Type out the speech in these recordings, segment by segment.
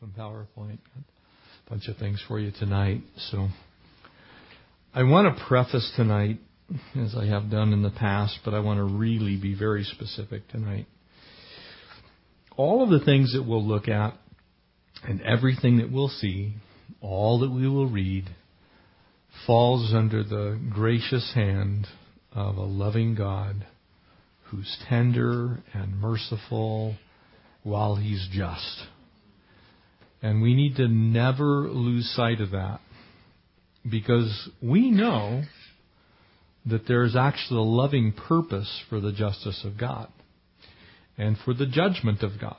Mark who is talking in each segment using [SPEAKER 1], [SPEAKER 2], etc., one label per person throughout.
[SPEAKER 1] some PowerPoint, a bunch of things for you tonight. So I want to preface tonight, as I have done in the past, but I want to really be very specific tonight. All of the things that we'll look at and everything that we'll see, all that we will read, falls under the gracious hand of a loving God who's tender and merciful while he's just. And we need to never lose sight of that because we know that there is actually a loving purpose for the justice of God and for the judgment of God.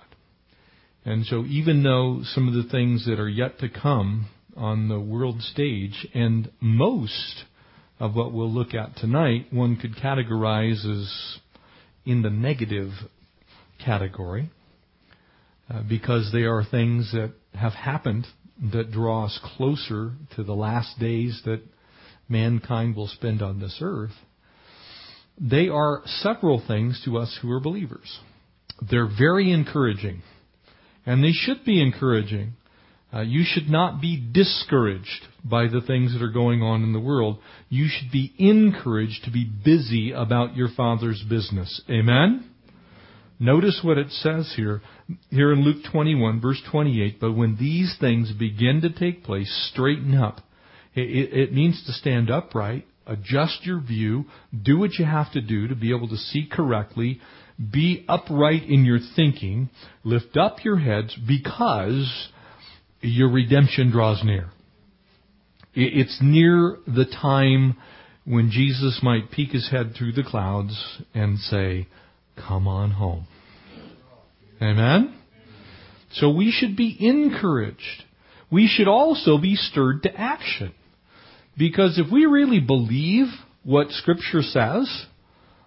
[SPEAKER 1] And so even though some of the things that are yet to come on the world stage and most of what we'll look at tonight, one could categorize as in the negative category uh, because they are things that have happened that draw us closer to the last days that mankind will spend on this earth. They are several things to us who are believers. They're very encouraging, and they should be encouraging. Uh, you should not be discouraged by the things that are going on in the world. You should be encouraged to be busy about your Father's business. Amen? Notice what it says here, here in Luke 21, verse 28. But when these things begin to take place, straighten up. It, it, means to stand upright, adjust your view, do what you have to do to be able to see correctly, be upright in your thinking, lift up your heads because your redemption draws near. It's near the time when Jesus might peek his head through the clouds and say, Come on home. Amen? So we should be encouraged. We should also be stirred to action. Because if we really believe what Scripture says,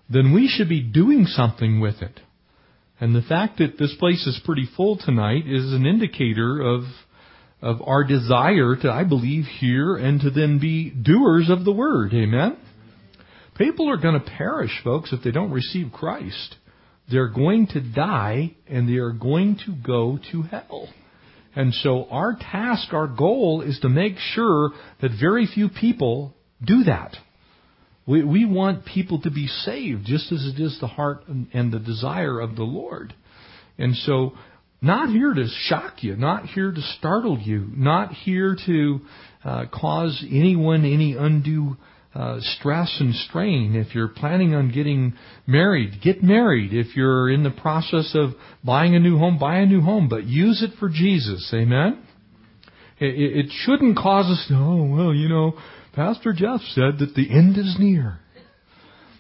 [SPEAKER 1] then we should be doing something with it. And the fact that this place is pretty full tonight is an indicator of of our desire to, I believe, hear and to then be doers of the word. Amen? People are going to perish, folks, if they don't receive Christ. They're going to die and they are going to go to hell. And so our task, our goal is to make sure that very few people do that. We, we want people to be saved just as it is the heart and, and the desire of the Lord. And so not here to shock you, not here to startle you, not here to uh, cause anyone any undue uh, stress and strain. If you're planning on getting married, get married. If you're in the process of buying a new home, buy a new home, but use it for Jesus. Amen? It, it shouldn't cause us, to, oh, well, you know, Pastor Jeff said that the end is near.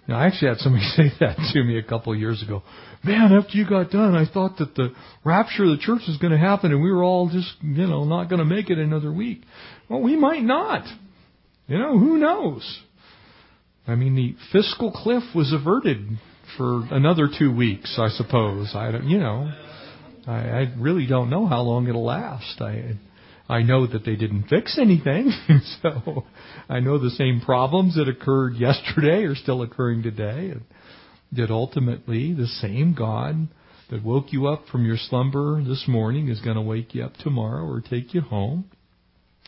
[SPEAKER 1] Now, I actually had somebody say that to me a couple of years ago man, after you got done, I thought that the rapture of the church was going to happen and we were all just, you know, not going to make it another week. Well, we might not. You know, who knows? I mean, the fiscal cliff was averted for another two weeks, I suppose. I don't, you know, I, I really don't know how long it'll last. I, I know that they didn't fix anything, so I know the same problems that occurred yesterday are still occurring today. And that ultimately the same God that woke you up from your slumber this morning is going to wake you up tomorrow or take you home.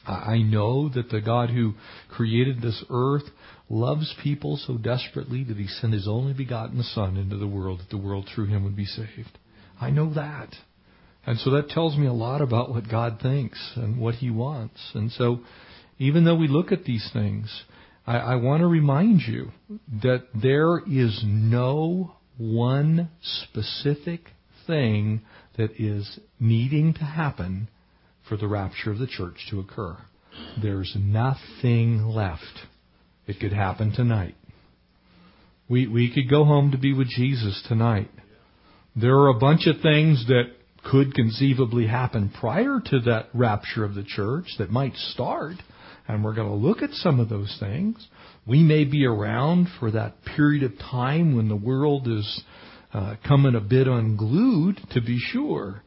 [SPEAKER 1] I know that the God who created this earth loves people so desperately that he sent his only begotten Son into the world that the world through him would be saved. I know that. And so that tells me a lot about what God thinks and what he wants. And so even though we look at these things, I, I want to remind you that there is no one specific thing that is needing to happen for the rapture of the church to occur. There's nothing left. It could happen tonight. We, we could go home to be with Jesus tonight. There are a bunch of things that could conceivably happen prior to that rapture of the church that might start and we're going to look at some of those things. We may be around for that period of time when the world is uh, coming a bit unglued, to be sure.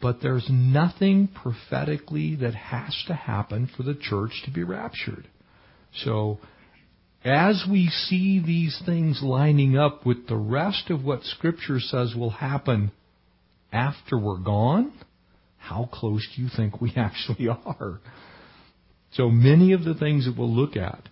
[SPEAKER 1] But there's nothing prophetically that has to happen for the church to be raptured. So, as we see these things lining up with the rest of what Scripture says will happen after we're gone, how close do you think we actually are? So many of the things that we'll look at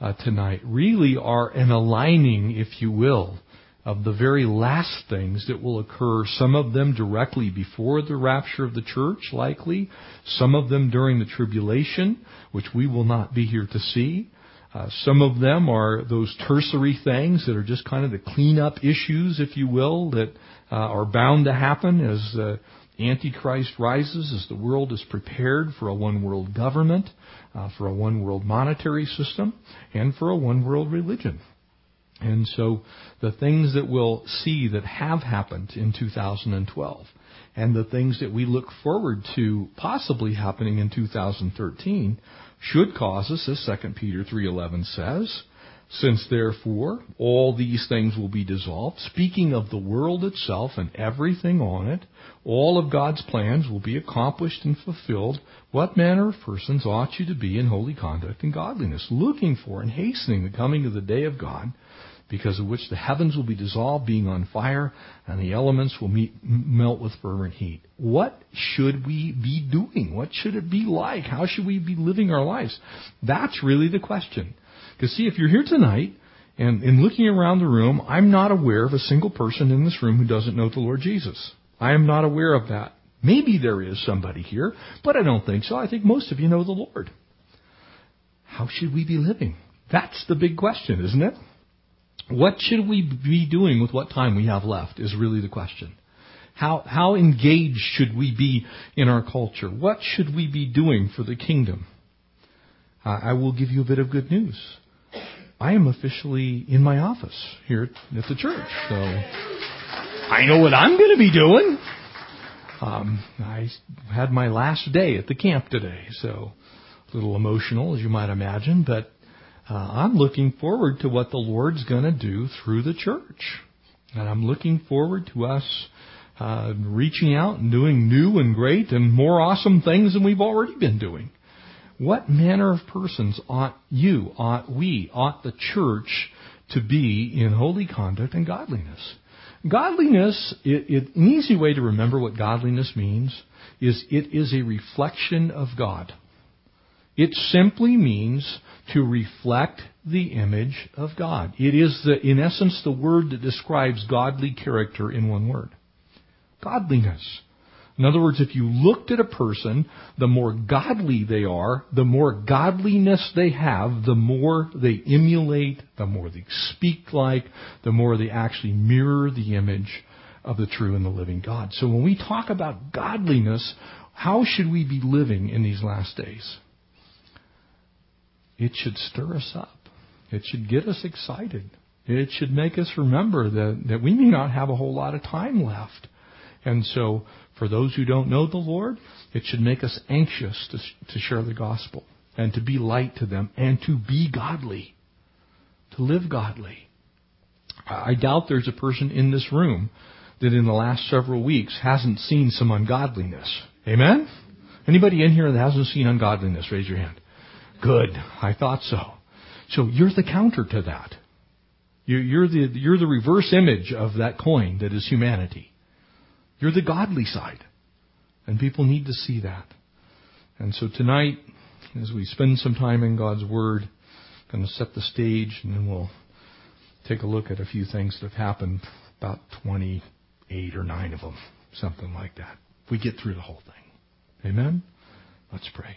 [SPEAKER 1] uh, tonight really are an aligning, if you will, of the very last things that will occur, some of them directly before the rapture of the church, likely, some of them during the tribulation, which we will not be here to see. Uh, some of them are those tertiary things that are just kind of the cleanup issues, if you will, that uh, are bound to happen as the Antichrist rises, as the world is prepared for a one world government, uh, for a one world monetary system, and for a one world religion. And so the things that we'll see that have happened in 2012 and the things that we look forward to possibly happening in 2013 should cause us, as 2 Peter 3.11 says, since therefore all these things will be dissolved, speaking of the world itself and everything on it, all of God's plans will be accomplished and fulfilled. What manner of persons ought you to be in holy conduct and godliness, looking for and hastening the coming of the day of God, because of which the heavens will be dissolved, being on fire, and the elements will meet, melt with fervent heat. What should we be doing? What should it be like? How should we be living our lives? That's really the question. Because see, if you're here tonight, and in looking around the room, I'm not aware of a single person in this room who doesn't know the Lord Jesus. I am not aware of that. Maybe there is somebody here, but I don't think so. I think most of you know the Lord. How should we be living? That's the big question, isn't it? What should we be doing with what time we have left is really the question. How, how engaged should we be in our culture? What should we be doing for the kingdom? Uh, I will give you a bit of good news. I am officially in my office here at the church, so I know what I'm going to be doing. Um, I had my last day at the camp today, so a little emotional, as you might imagine, but uh, I'm looking forward to what the Lord's going to do through the church. And I'm looking forward to us uh, reaching out and doing new and great and more awesome things than we've already been doing. What manner of persons ought you, ought we, ought the church to be in holy conduct and godliness? Godliness, it, it, an easy way to remember what godliness means is it is a reflection of God. It simply means to reflect the image of God. It is, the, in essence, the word that describes godly character in one word. Godliness. In other words, if you looked at a person, the more godly they are, the more godliness they have, the more they emulate, the more they speak like, the more they actually mirror the image of the true and the living God. So when we talk about godliness, how should we be living in these last days? It should stir us up. It should get us excited. It should make us remember that, that we may not have a whole lot of time left. And so, for those who don't know the Lord, it should make us anxious to, to share the gospel and to be light to them and to be godly, to live godly. I doubt there's a person in this room that in the last several weeks hasn't seen some ungodliness. Amen? Anybody in here that hasn't seen ungodliness, raise your hand. Good. I thought so. So you're the counter to that. You're the, you're the reverse image of that coin that is humanity. You're the godly side. And people need to see that. And so tonight, as we spend some time in God's Word, I'm going to set the stage and then we'll take a look at a few things that have happened, about 28 or 9 of them, something like that. We get through the whole thing. Amen? Let's pray.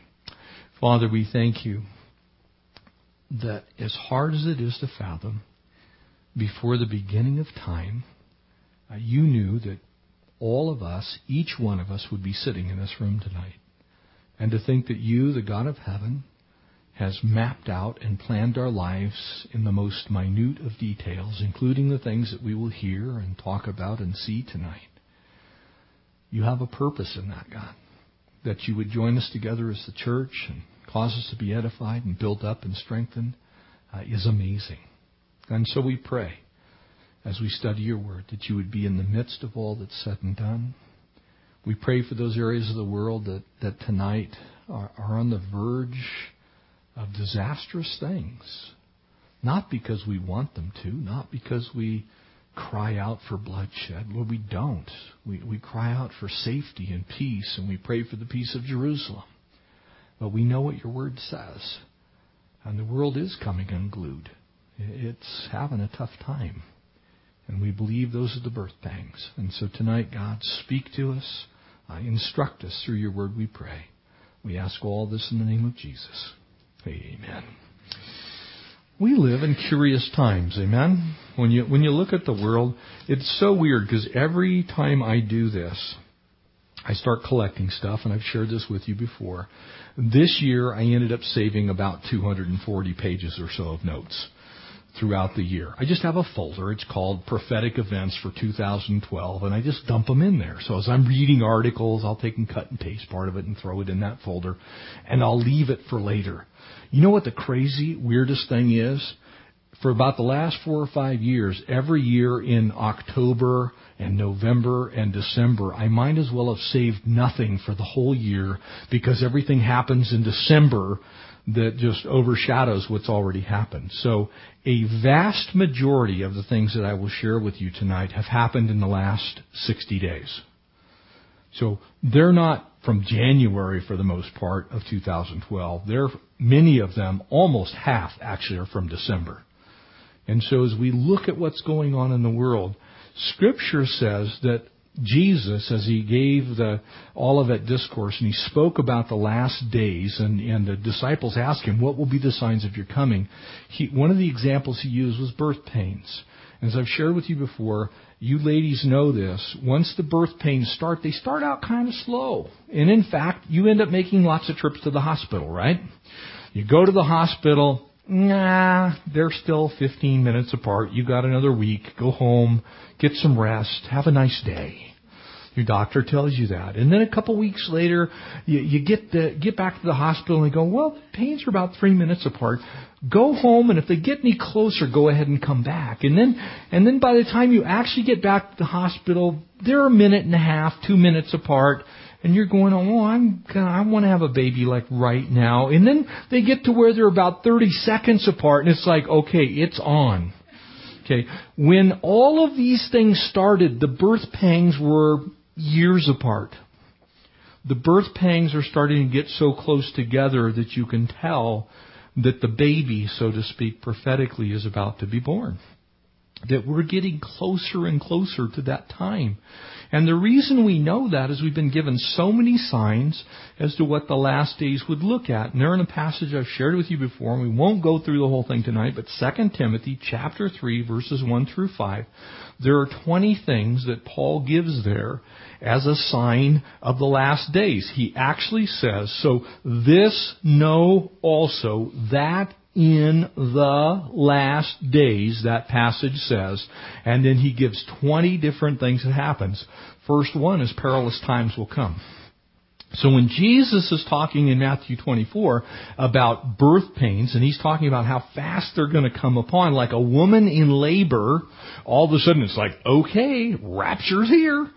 [SPEAKER 1] Father, we thank you that as hard as it is to fathom, before the beginning of time, uh, you knew that all of us, each one of us, would be sitting in this room tonight. And to think that you, the God of heaven, has mapped out and planned our lives in the most minute of details, including the things that we will hear and talk about and see tonight. You have a purpose in that, God. That you would join us together as the church and cause us to be edified and built up and strengthened uh, is amazing. And so we pray as we study your word that you would be in the midst of all that's said and done. We pray for those areas of the world that, that tonight are, are on the verge of disastrous things. Not because we want them to, not because we cry out for bloodshed. Lord, we don't. We, we cry out for safety and peace, and we pray for the peace of Jerusalem. But we know what your word says. And the world is coming unglued. It's having a tough time. And we believe those are the birth pangs. And so tonight, God, speak to us. Uh, instruct us through your word, we pray. We ask all this in the name of Jesus. Amen. We live in curious times, amen? When you, when you look at the world, it's so weird because every time I do this, I start collecting stuff, and I've shared this with you before. This year, I ended up saving about 240 pages or so of notes throughout the year. I just have a folder. It's called Prophetic Events for 2012, and I just dump them in there. So as I'm reading articles, I'll take and cut and paste part of it and throw it in that folder, and I'll leave it for later. You know what the crazy, weirdest thing is? For about the last four or five years, every year in October and November and December, I might as well have saved nothing for the whole year because everything happens in December that just overshadows what's already happened. So a vast majority of the things that I will share with you tonight have happened in the last 60 days. So they're not from January for the most part of 2012. They're, many of them, almost half actually are from December. And so as we look at what's going on in the world, scripture says that Jesus, as he gave the Olivet discourse and he spoke about the last days, and, and the disciples asked him, What will be the signs of your coming? He, one of the examples he used was birth pains. As I've shared with you before, you ladies know this. Once the birth pains start, they start out kind of slow. And in fact, you end up making lots of trips to the hospital, right? You go to the hospital, nah, they're still 15 minutes apart. You got another week. Go home, get some rest, have a nice day. Your doctor tells you that. And then a couple weeks later, you, you get the, get back to the hospital and go, well, the pains are about three minutes apart. Go home and if they get any closer, go ahead and come back. And then, and then by the time you actually get back to the hospital, they're a minute and a half, two minutes apart and you're going, oh, I'm, I want to have a baby like right now. And then they get to where they're about 30 seconds apart, and it's like, okay, it's on. Okay, when all of these things started, the birth pangs were years apart. The birth pangs are starting to get so close together that you can tell that the baby, so to speak, prophetically is about to be born. That we're getting closer and closer to that time. And the reason we know that is we've been given so many signs as to what the last days would look at. And they're in a passage I've shared with you before, and we won't go through the whole thing tonight, but 2 Timothy chapter 3 verses 1 through 5. There are 20 things that Paul gives there as a sign of the last days. He actually says, so this know also that in the last days, that passage says, and then he gives 20 different things that happens. First one is perilous times will come. So when Jesus is talking in Matthew 24 about birth pains, and he's talking about how fast they're going to come upon, like a woman in labor, all of a sudden it's like, okay, rapture's here.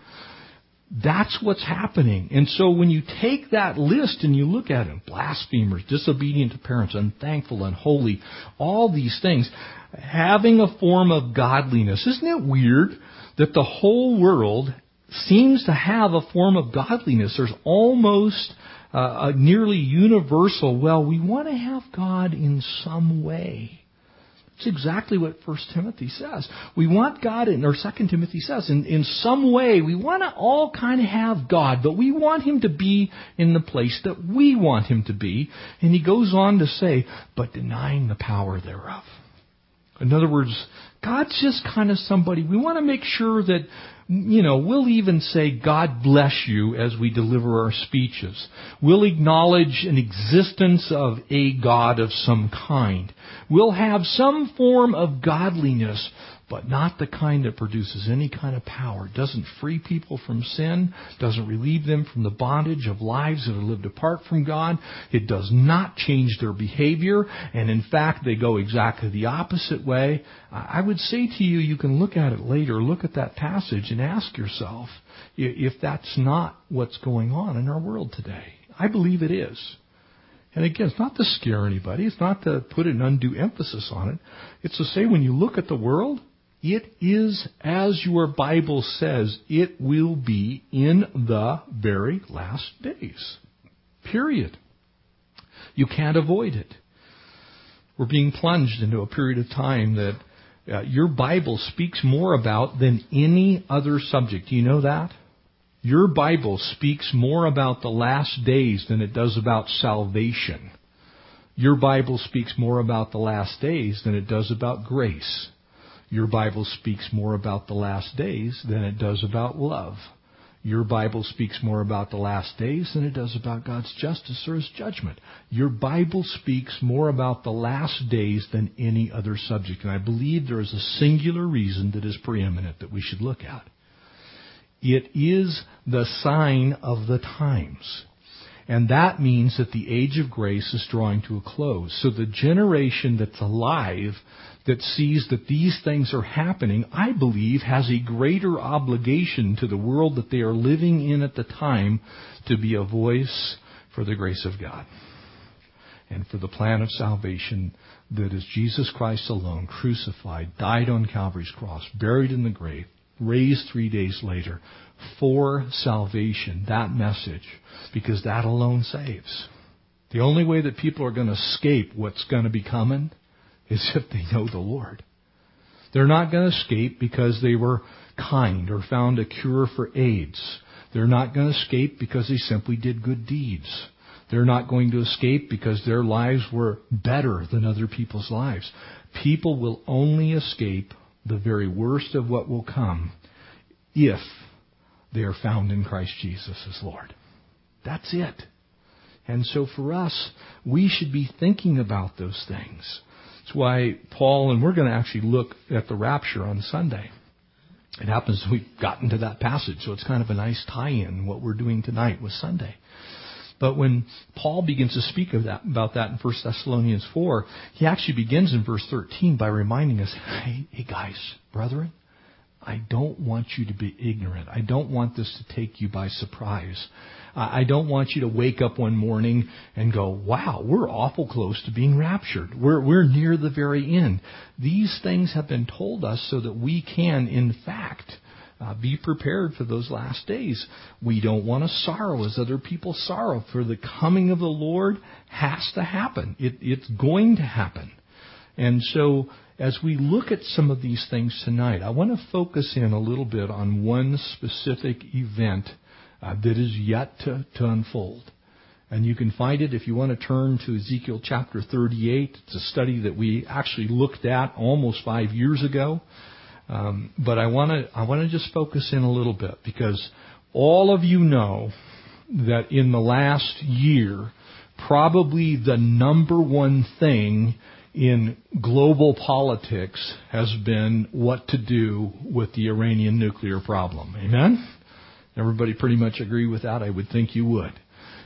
[SPEAKER 1] That's what's happening. And so when you take that list and you look at it, blasphemers, disobedient to parents, unthankful, unholy, all these things, having a form of godliness, isn't it weird that the whole world seems to have a form of godliness? There's almost uh, a nearly universal, well, we want to have God in some way. It's exactly what First Timothy says. We want God in, or Second Timothy says, in, in some way, we want to all kind of have God, but we want Him to be in the place that we want Him to be. And he goes on to say, but denying the power thereof. In other words, God's just kind of somebody, we want to make sure that you know, we'll even say, God bless you as we deliver our speeches. We'll acknowledge an existence of a God of some kind. We'll have some form of godliness, but not the kind that produces any kind of power. Doesn't free people from sin, doesn't relieve them from the bondage of lives that are lived apart from God. It does not change their behavior, and in fact, they go exactly the opposite way. I would say to you, you can look at it later, look at that passage and ask yourself if that's not what's going on in our world today. I believe it is. And again, it's not to scare anybody. It's not to put an undue emphasis on it. It's to say when you look at the world, It is as your Bible says it will be in the very last days. Period. You can't avoid it. We're being plunged into a period of time that uh, your Bible speaks more about than any other subject. Do you know that? Your Bible speaks more about the last days than it does about salvation. Your Bible speaks more about the last days than it does about grace. Your Bible speaks more about the last days than it does about love. Your Bible speaks more about the last days than it does about God's justice or His judgment. Your Bible speaks more about the last days than any other subject. And I believe there is a singular reason that is preeminent that we should look at. It is the sign of the times. And that means that the age of grace is drawing to a close. So the generation that's alive that sees that these things are happening, I believe, has a greater obligation to the world that they are living in at the time to be a voice for the grace of God and for the plan of salvation that is Jesus Christ alone, crucified, died on Calvary's cross, buried in the grave, raised three days later for salvation, that message, because that alone saves. The only way that people are going to escape what's going to be coming is if they know the Lord. They're not going to escape because they were kind or found a cure for AIDS. They're not going to escape because they simply did good deeds. They're not going to escape because their lives were better than other people's lives. People will only escape the very worst of what will come if they are found in Christ Jesus as Lord. That's it. And so for us, we should be thinking about those things. That's why Paul, and we're going to actually look at the rapture on Sunday. It happens we've gotten to that passage, so it's kind of a nice tie-in what we're doing tonight with Sunday. But when Paul begins to speak of that, about that in 1 Thessalonians 4, he actually begins in verse 13 by reminding us, hey, hey guys, brethren, I don't want you to be ignorant. I don't want this to take you by surprise. I don't want you to wake up one morning and go, wow, we're awful close to being raptured. We're, we're near the very end. These things have been told us so that we can, in fact, uh, be prepared for those last days. We don't want to sorrow as other people sorrow, for the coming of the Lord has to happen. It, it's going to happen. And so, as we look at some of these things tonight, I want to focus in a little bit on one specific event uh, that is yet to, to unfold. And you can find it if you want to turn to Ezekiel chapter 38. It's a study that we actually looked at almost five years ago. Um, but I want to I want to just focus in a little bit because all of you know that in the last year, probably the number one thing in global politics has been what to do with the Iranian nuclear problem. Amen? Everybody pretty much agree with that? I would think you would.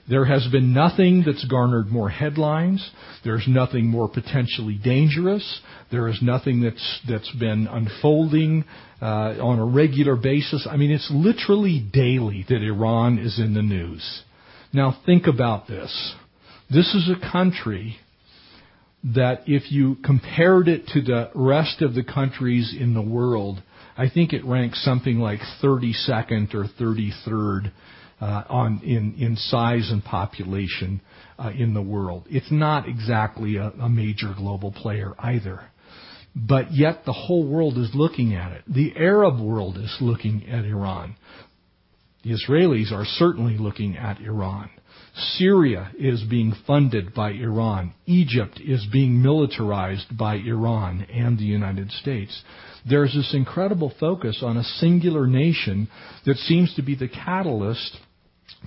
[SPEAKER 1] There has been nothing that's garnered more headlines. There's nothing more potentially dangerous. There is nothing that's that's been unfolding uh, on a regular basis. I mean, it's literally daily that Iran is in the news. Now think about this. This is a country that if you compared it to the rest of the countries in the world, I think it ranks something like 32nd or 33rd uh, on in in size and population uh, in the world. It's not exactly a, a major global player either, but yet the whole world is looking at it. The Arab world is looking at Iran. The Israelis are certainly looking at Iran. Syria is being funded by Iran. Egypt is being militarized by Iran and the United States. There's this incredible focus on a singular nation that seems to be the catalyst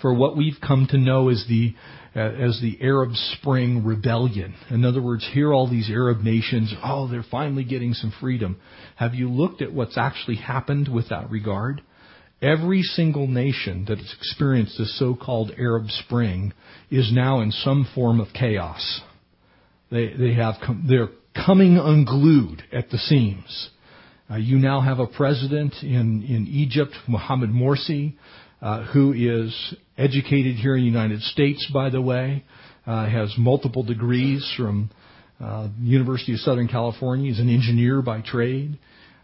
[SPEAKER 1] for what we've come to know as the uh, as the Arab Spring rebellion. In other words, here all these Arab nations, oh, they're finally getting some freedom. Have you looked at what's actually happened with that regard? Every single nation that has experienced the so-called Arab Spring is now in some form of chaos. They, they have, they're coming unglued at the seams. Uh, you now have a president in, in Egypt, Mohamed Morsi, uh, who is educated here in the United States, by the way, uh, has multiple degrees from University of Southern California. He's an engineer by trade.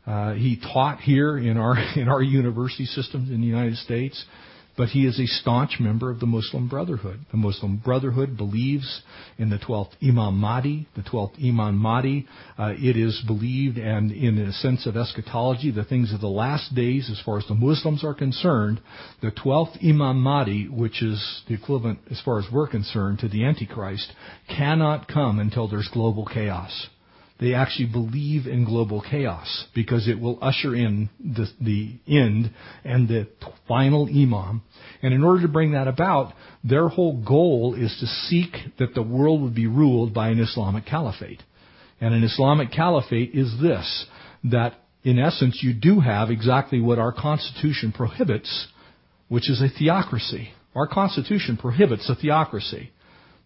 [SPEAKER 1] He taught here in our in our university systems in the United States but he is a staunch member of the Muslim Brotherhood. The Muslim Brotherhood believes in the 12th Imam Mahdi, the 12th Imam Mahdi. Uh, it is believed, and in a sense of eschatology, the things of the last days, as far as the Muslims are concerned, the 12th Imam Mahdi, which is the equivalent, as far as we're concerned, to the Antichrist, cannot come until there's global chaos they actually believe in global chaos because it will usher in the, the end and the final imam. And in order to bring that about, their whole goal is to seek that the world would be ruled by an Islamic caliphate. And an Islamic caliphate is this, that in essence you do have exactly what our Constitution prohibits, which is a theocracy. Our Constitution prohibits a theocracy.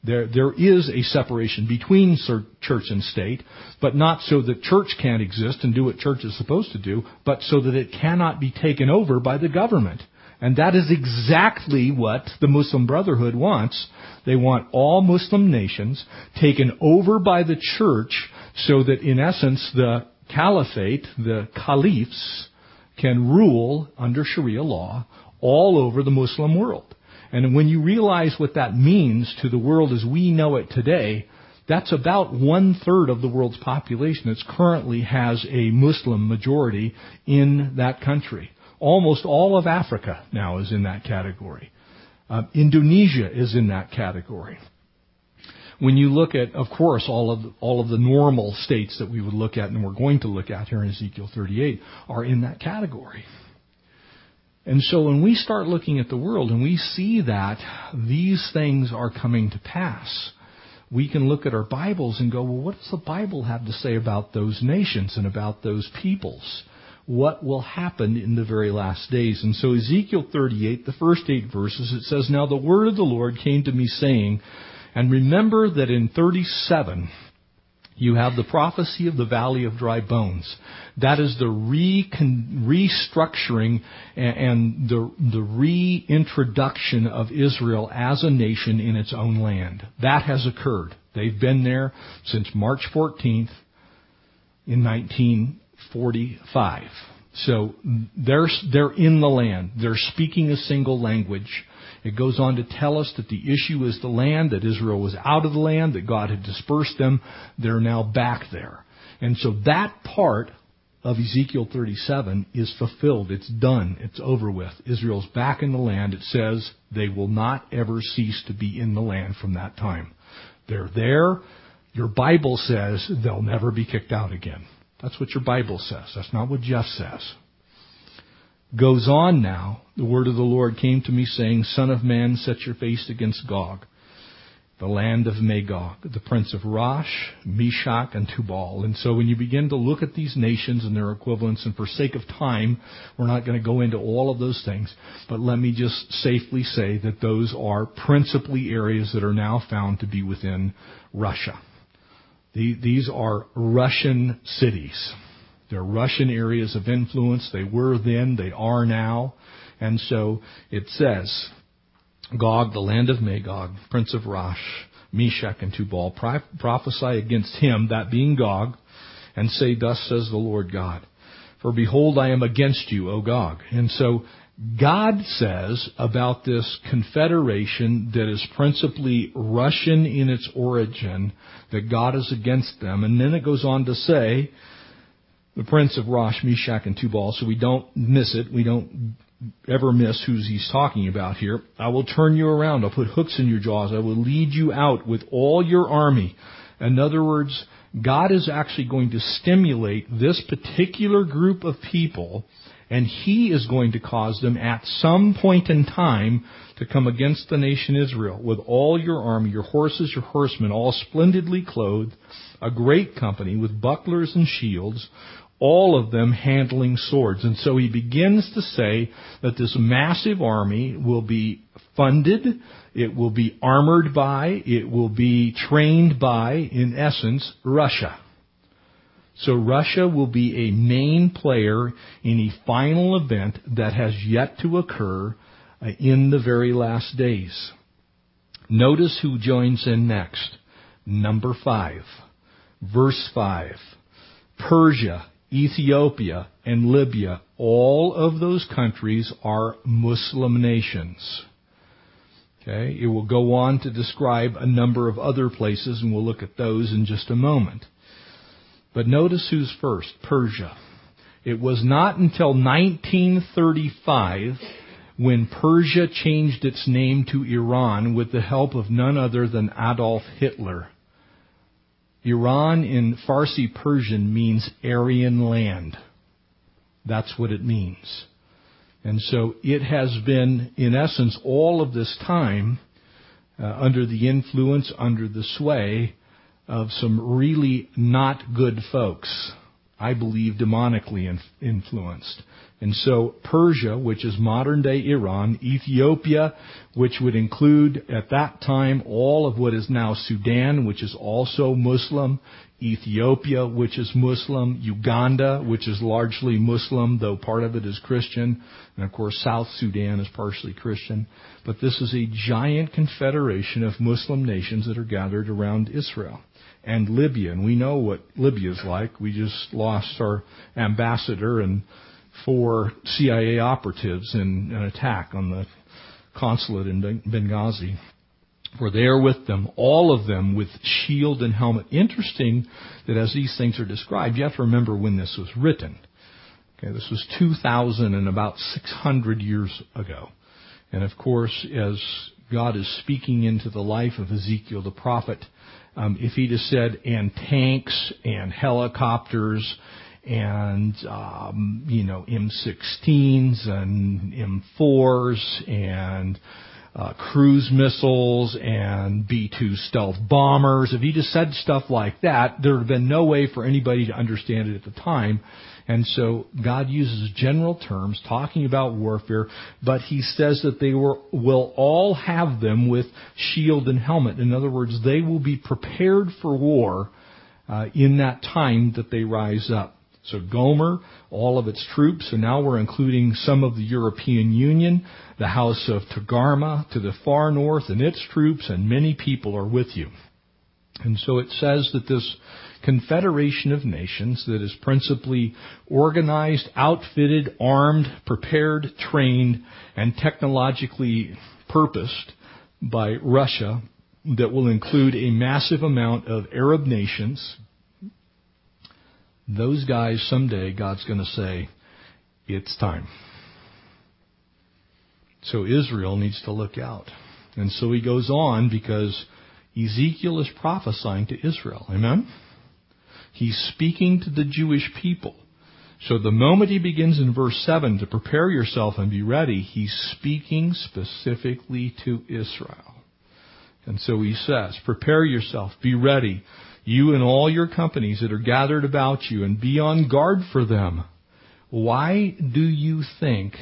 [SPEAKER 1] There, there is a separation between church and state, but not so that church can't exist and do what church is supposed to do, but so that it cannot be taken over by the government. And that is exactly what the Muslim Brotherhood wants. They want all Muslim nations taken over by the church so that in essence the caliphate, the caliphs, can rule under Sharia law all over the Muslim world. And when you realize what that means to the world as we know it today, that's about one third of the world's population that currently has a Muslim majority in that country. Almost all of Africa now is in that category. Uh, Indonesia is in that category. When you look at, of course, all of all of the normal states that we would look at and we're going to look at here in Ezekiel 38 are in that category. And so when we start looking at the world and we see that these things are coming to pass, we can look at our Bibles and go, well, what does the Bible have to say about those nations and about those peoples? What will happen in the very last days? And so Ezekiel 38, the first eight verses, it says, Now the word of the Lord came to me saying, and remember that in 37, you have the prophecy of the valley of dry bones. That is the recon, restructuring and the, the reintroduction of Israel as a nation in its own land. That has occurred. They've been there since March 14th in 1945. So they're, they're in the land. They're speaking a single language. It goes on to tell us that the issue is the land, that Israel was out of the land, that God had dispersed them. They're now back there. And so that part of Ezekiel 37 is fulfilled. It's done. It's over with. Israel's back in the land. It says they will not ever cease to be in the land from that time. They're there. Your Bible says they'll never be kicked out again. That's what your Bible says. That's not what Jeff says goes on now, the word of the Lord came to me saying, Son of man, set your face against Gog, the land of Magog, the prince of Rosh, Meshech, and Tubal. And so when you begin to look at these nations and their equivalents, and for sake of time, we're not going to go into all of those things, but let me just safely say that those are principally areas that are now found to be within Russia. These are Russian cities. They're Russian areas of influence. They were then, they are now. And so it says, Gog, the land of Magog, prince of Rosh, Meshech, and Tubal, prophesy against him, that being Gog, and say, Thus says the Lord God. For behold, I am against you, O Gog. And so God says about this confederation that is principally Russian in its origin, that God is against them. And then it goes on to say the prince of Rosh, Meshech, and Tubal, so we don't miss it. We don't ever miss who he's talking about here. I will turn you around. I'll put hooks in your jaws. I will lead you out with all your army. In other words, God is actually going to stimulate this particular group of people, and He is going to cause them at some point in time to come against the nation Israel with all your army, your horses, your horsemen, all splendidly clothed, a great company with bucklers and shields, all of them handling swords. And so he begins to say that this massive army will be funded, it will be armored by, it will be trained by, in essence, Russia. So Russia will be a main player in a final event that has yet to occur uh, in the very last days. Notice who joins in next. Number five. Verse five. Persia Ethiopia, and Libya, all of those countries are Muslim nations. Okay, it will go on to describe a number of other places, and we'll look at those in just a moment. But notice who's first Persia. It was not until 1935 when Persia changed its name to Iran with the help of none other than Adolf Hitler. Iran in Farsi Persian means Aryan land. That's what it means. And so it has been, in essence, all of this time uh, under the influence, under the sway of some really not good folks. I believe demonically influenced. And so Persia, which is modern day Iran, Ethiopia, which would include at that time all of what is now Sudan, which is also Muslim, Ethiopia, which is Muslim, Uganda, which is largely Muslim, though part of it is Christian, and of course South Sudan is partially Christian. But this is a giant confederation of Muslim nations that are gathered around Israel. And Libya, and we know what Libya is like. We just lost our ambassador and four CIA operatives in an attack on the consulate in Benghazi were there with them, all of them with shield and helmet. Interesting that as these things are described, you have to remember when this was written. Okay, this was 2,000 and about 600 years ago. And of course, as God is speaking into the life of Ezekiel the prophet, um, if he just said, and tanks and helicopters and um, you know M16s and M4s and uh, cruise missiles and B-2 stealth bombers. If he just said stuff like that, there would have been no way for anybody to understand it at the time. And so God uses general terms talking about warfare, but he says that they were, will all have them with shield and helmet. In other words, they will be prepared for war uh, in that time that they rise up. So Gomer, all of its troops, and now we're including some of the European Union, the house of Togarmah to the far north and its troops, and many people are with you. And so it says that this confederation of nations that is principally organized, outfitted, armed, prepared, trained, and technologically purposed by Russia that will include a massive amount of Arab nations, those guys someday God's going to say, it's time. So Israel needs to look out. And so he goes on because Ezekiel is prophesying to Israel. Amen? He's speaking to the Jewish people. So the moment he begins in verse 7 to prepare yourself and be ready, he's speaking specifically to Israel. And so he says, prepare yourself, be ready, you and all your companies that are gathered about you, and be on guard for them. Why do you think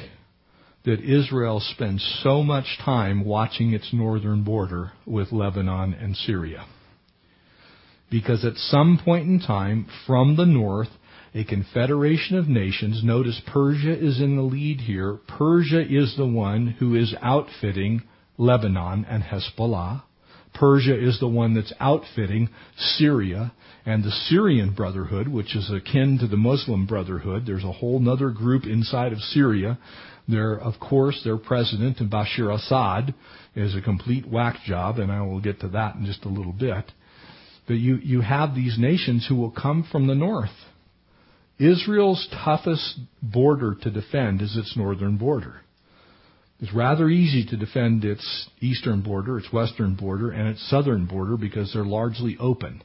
[SPEAKER 1] that Israel spends so much time watching its northern border with Lebanon and Syria? Because at some point in time, from the north, a confederation of nations, notice Persia is in the lead here. Persia is the one who is outfitting Lebanon and Hezbollah. Persia is the one that's outfitting Syria and the Syrian Brotherhood, which is akin to the Muslim Brotherhood. There's a whole other group inside of Syria. There, of course, their president, Bashar Assad, is a complete whack job, and I will get to that in just a little bit. But you, you have these nations who will come from the north. Israel's toughest border to defend is its northern border. It's rather easy to defend its eastern border, its western border, and its southern border because they're largely open.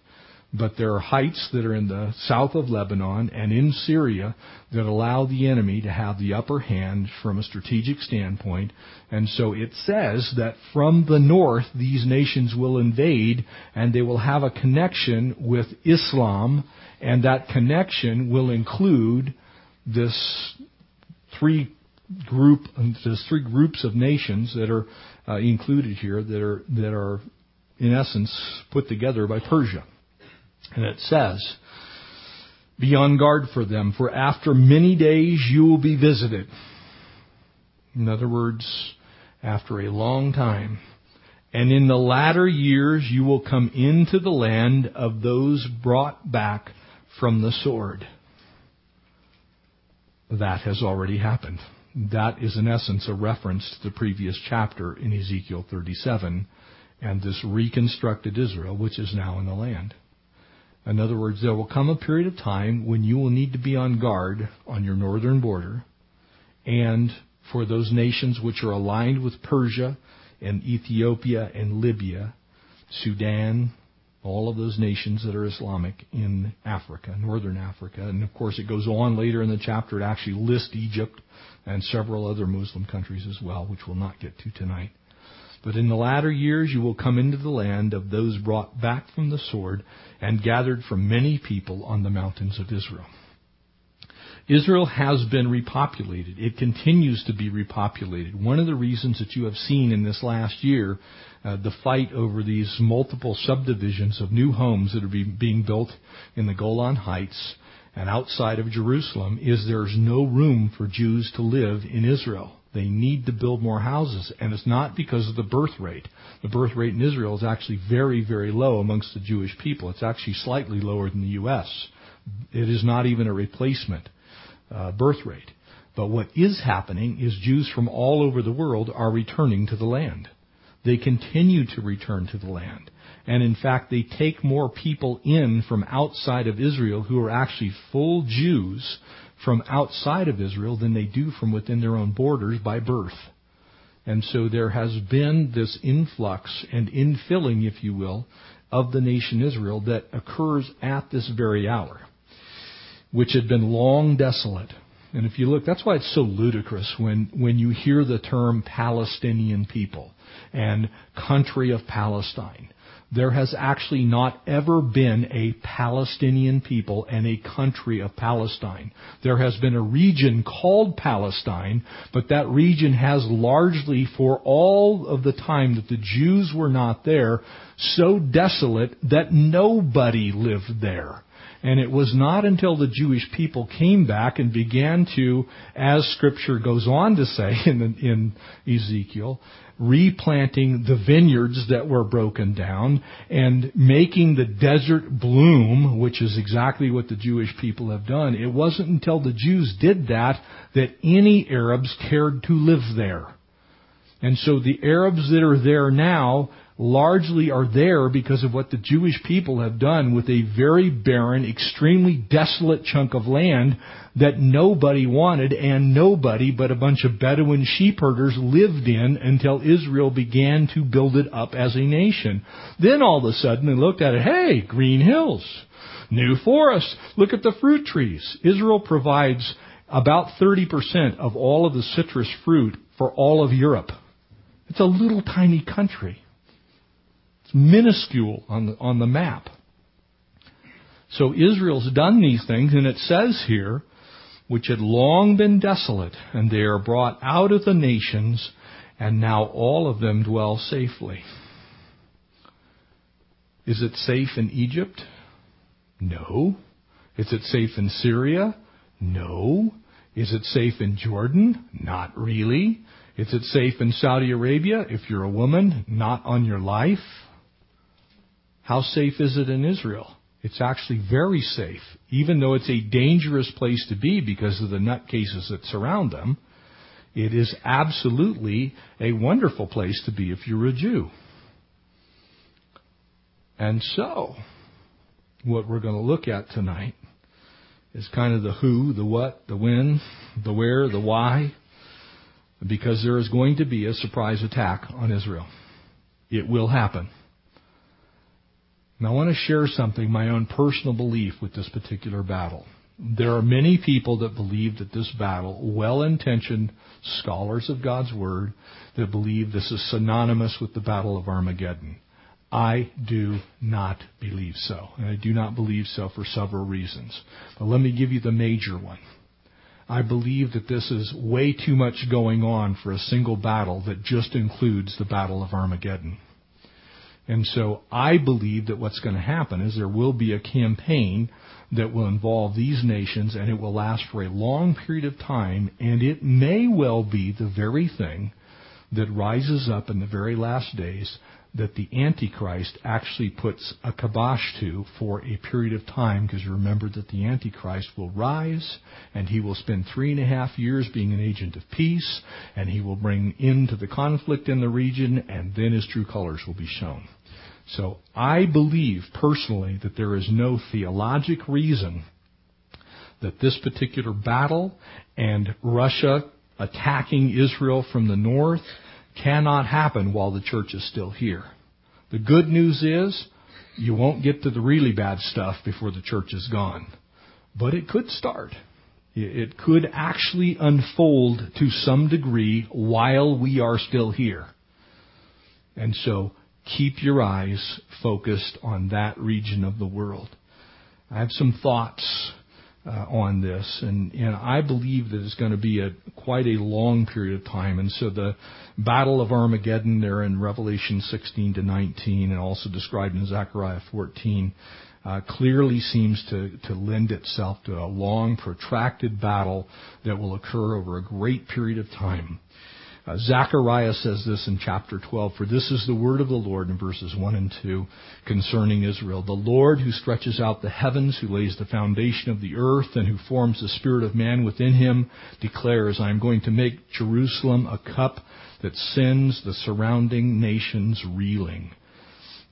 [SPEAKER 1] But there are heights that are in the south of Lebanon and in Syria that allow the enemy to have the upper hand from a strategic standpoint. And so it says that from the north, these nations will invade and they will have a connection with Islam, and that connection will include this three group, there's three groups of nations that are uh, included here that are, that are, in essence, put together by Persia. And it says, Be on guard for them, for after many days you will be visited. In other words, after a long time. And in the latter years you will come into the land of those brought back from the sword. that has already happened. That is in essence a reference to the previous chapter in Ezekiel 37 and this reconstructed Israel, which is now in the land. In other words, there will come a period of time when you will need to be on guard on your northern border and for those nations which are aligned with Persia and Ethiopia and Libya, Sudan, all of those nations that are Islamic in Africa, northern Africa. And of course, it goes on later in the chapter. to actually list Egypt and several other Muslim countries as well, which we'll not get to tonight. But in the latter years you will come into the land of those brought back from the sword and gathered from many people on the mountains of Israel. Israel has been repopulated. It continues to be repopulated. One of the reasons that you have seen in this last year uh, the fight over these multiple subdivisions of new homes that are be, being built in the Golan Heights and outside of Jerusalem is there's no room for Jews to live in Israel. They need to build more houses, and it's not because of the birth rate. The birth rate in Israel is actually very, very low amongst the Jewish people. It's actually slightly lower than the U.S. It is not even a replacement uh, birth rate. But what is happening is Jews from all over the world are returning to the land. They continue to return to the land. And in fact, they take more people in from outside of Israel who are actually full Jews from outside of Israel than they do from within their own borders by birth. And so there has been this influx and infilling, if you will, of the nation Israel that occurs at this very hour which had been long desolate. And if you look, that's why it's so ludicrous when, when you hear the term Palestinian people and country of Palestine. There has actually not ever been a Palestinian people and a country of Palestine. There has been a region called Palestine, but that region has largely, for all of the time that the Jews were not there, so desolate that nobody lived there. And it was not until the Jewish people came back and began to, as Scripture goes on to say in, in Ezekiel, replanting the vineyards that were broken down and making the desert bloom, which is exactly what the Jewish people have done. It wasn't until the Jews did that that any Arabs cared to live there. And so the Arabs that are there now largely are there because of what the Jewish people have done with a very barren, extremely desolate chunk of land that nobody wanted and nobody but a bunch of Bedouin sheep herders lived in until Israel began to build it up as a nation. Then all of a sudden they looked at it, hey, green hills, new forests, look at the fruit trees. Israel provides about 30% of all of the citrus fruit for all of Europe. It's a little tiny country. It's minuscule on the, on the map. So Israel's done these things, and it says here, which had long been desolate, and they are brought out of the nations, and now all of them dwell safely. Is it safe in Egypt? No. Is it safe in Syria? No. Is it safe in Jordan? Not really. Is it safe in Saudi Arabia if you're a woman? Not on your life. How safe is it in Israel? It's actually very safe, even though it's a dangerous place to be because of the nutcases that surround them. It is absolutely a wonderful place to be if you're a Jew. And so, what we're going to look at tonight is kind of the who, the what, the when, the where, the why, because there is going to be a surprise attack on Israel. It will happen. I want to share something, my own personal belief with this particular battle. There are many people that believe that this battle, well intentioned scholars of God's Word, that believe this is synonymous with the Battle of Armageddon. I do not believe so. And I do not believe so for several reasons. But let me give you the major one. I believe that this is way too much going on for a single battle that just includes the Battle of Armageddon. And so I believe that what's going to happen is there will be a campaign that will involve these nations and it will last for a long period of time and it may well be the very thing that rises up in the very last days that the Antichrist actually puts a kibosh to for a period of time, because remember that the Antichrist will rise and he will spend three and a half years being an agent of peace, and he will bring into the conflict in the region, and then his true colors will be shown. So I believe personally that there is no theologic reason that this particular battle and Russia attacking Israel from the north cannot happen while the church is still here. The good news is you won't get to the really bad stuff before the church is gone. But it could start. It could actually unfold to some degree while we are still here. And so keep your eyes focused on that region of the world. I have some thoughts uh, on this, and, and I believe that it's going to be a quite a long period of time. And so the Battle of Armageddon, there in Revelation 16 to 19, and also described in Zechariah 14, uh, clearly seems to, to lend itself to a long, protracted battle that will occur over a great period of time. Uh, Zechariah says this in chapter 12, for this is the word of the Lord in verses 1 and 2 concerning Israel. The Lord who stretches out the heavens, who lays the foundation of the earth, and who forms the spirit of man within him, declares, I am going to make Jerusalem a cup that sends the surrounding nations reeling.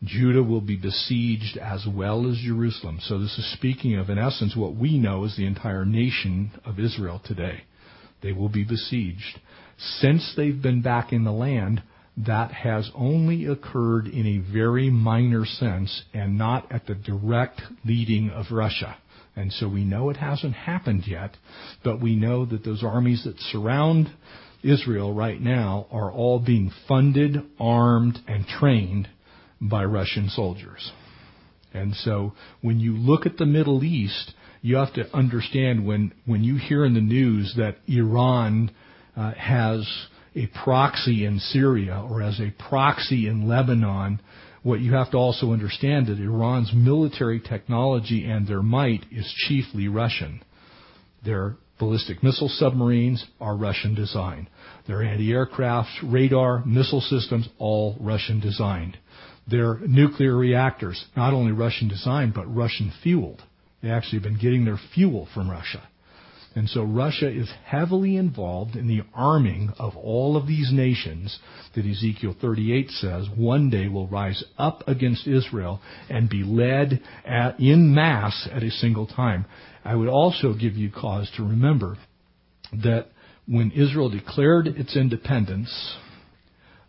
[SPEAKER 1] Judah will be besieged as well as Jerusalem. So this is speaking of, in essence, what we know as the entire nation of Israel today. They will be besieged. Since they've been back in the land, that has only occurred in a very minor sense and not at the direct leading of Russia. And so we know it hasn't happened yet, but we know that those armies that surround Israel right now are all being funded, armed, and trained by Russian soldiers. And so when you look at the Middle East, you have to understand when, when you hear in the news that Iran uh, has a proxy in Syria or as a proxy in Lebanon, what you have to also understand that Iran's military technology and their might is chiefly Russian. Their ballistic missile submarines are Russian designed. Their anti-aircraft, radar, missile systems, all Russian designed. Their nuclear reactors, not only Russian designed, but Russian fueled. They actually have been getting their fuel from Russia. And so Russia is heavily involved in the arming of all of these nations that Ezekiel 38 says one day will rise up against Israel and be led at, in mass at a single time. I would also give you cause to remember that when Israel declared its independence,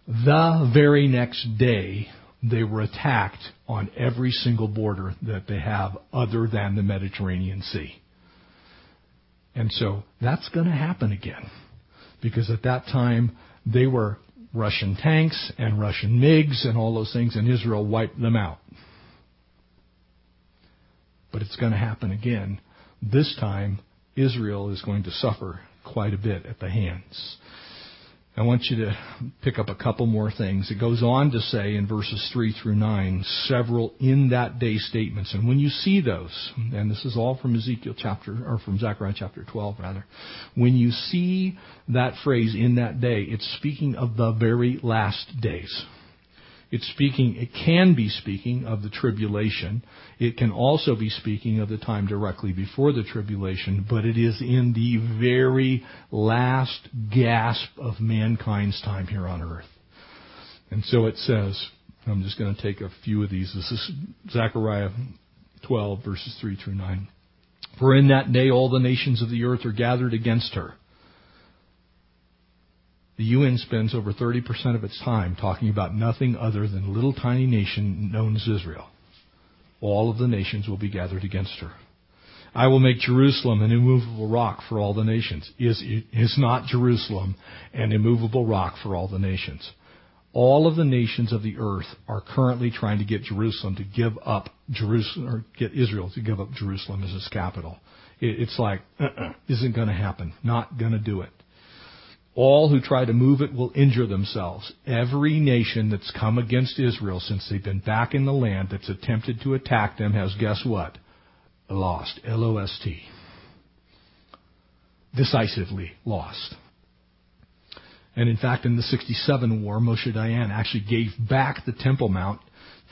[SPEAKER 1] the very next day they were attacked on every single border that they have other than the Mediterranean Sea. And so that's going to happen again. Because at that time, they were Russian tanks and Russian MiGs and all those things, and Israel wiped them out. But it's going to happen again. This time, Israel is going to suffer quite a bit at the hands I want you to pick up a couple more things. It goes on to say in verses 3 through 9 several in that day statements. And when you see those, and this is all from Ezekiel chapter, or from Zechariah chapter 12 rather, when you see that phrase in that day, it's speaking of the very last days. It's speaking, it can be speaking of the tribulation. It can also be speaking of the time directly before the tribulation, but it is in the very last gasp of mankind's time here on earth. And so it says, I'm just going to take a few of these. This is Zechariah 12 verses 3 through 9. For in that day all the nations of the earth are gathered against her. The UN spends over 30% of its time talking about nothing other than a little tiny nation known as Israel. All of the nations will be gathered against her. I will make Jerusalem an immovable rock for all the nations. Is, is not Jerusalem an immovable rock for all the nations? All of the nations of the earth are currently trying to get Jerusalem to give up Jerusalem, or get Israel to give up Jerusalem as its capital. It, it's like, uh-uh, isn't going to happen. Not going to do it. All who try to move it will injure themselves. Every nation that's come against Israel since they've been back in the land that's attempted to attack them has, guess what? Lost. L-O-S-T. Decisively lost.
[SPEAKER 2] And in fact, in the 67 war, Moshe Dayan actually gave back the Temple Mount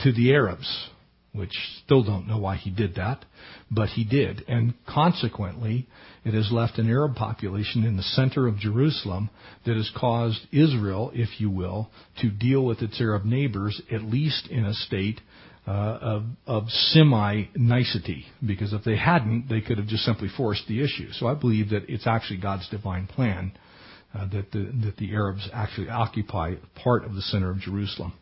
[SPEAKER 2] to the Arabs, which still don't know why he did that, but he did. And consequently, it has left an Arab population in the center of Jerusalem that has caused Israel, if you will, to deal with its Arab neighbors, at least in a state uh, of, of semi nicety. Because if they hadn't, they could have just simply forced the issue. So I believe that it's actually God's divine plan uh, that, the, that the Arabs actually occupy part of the center of Jerusalem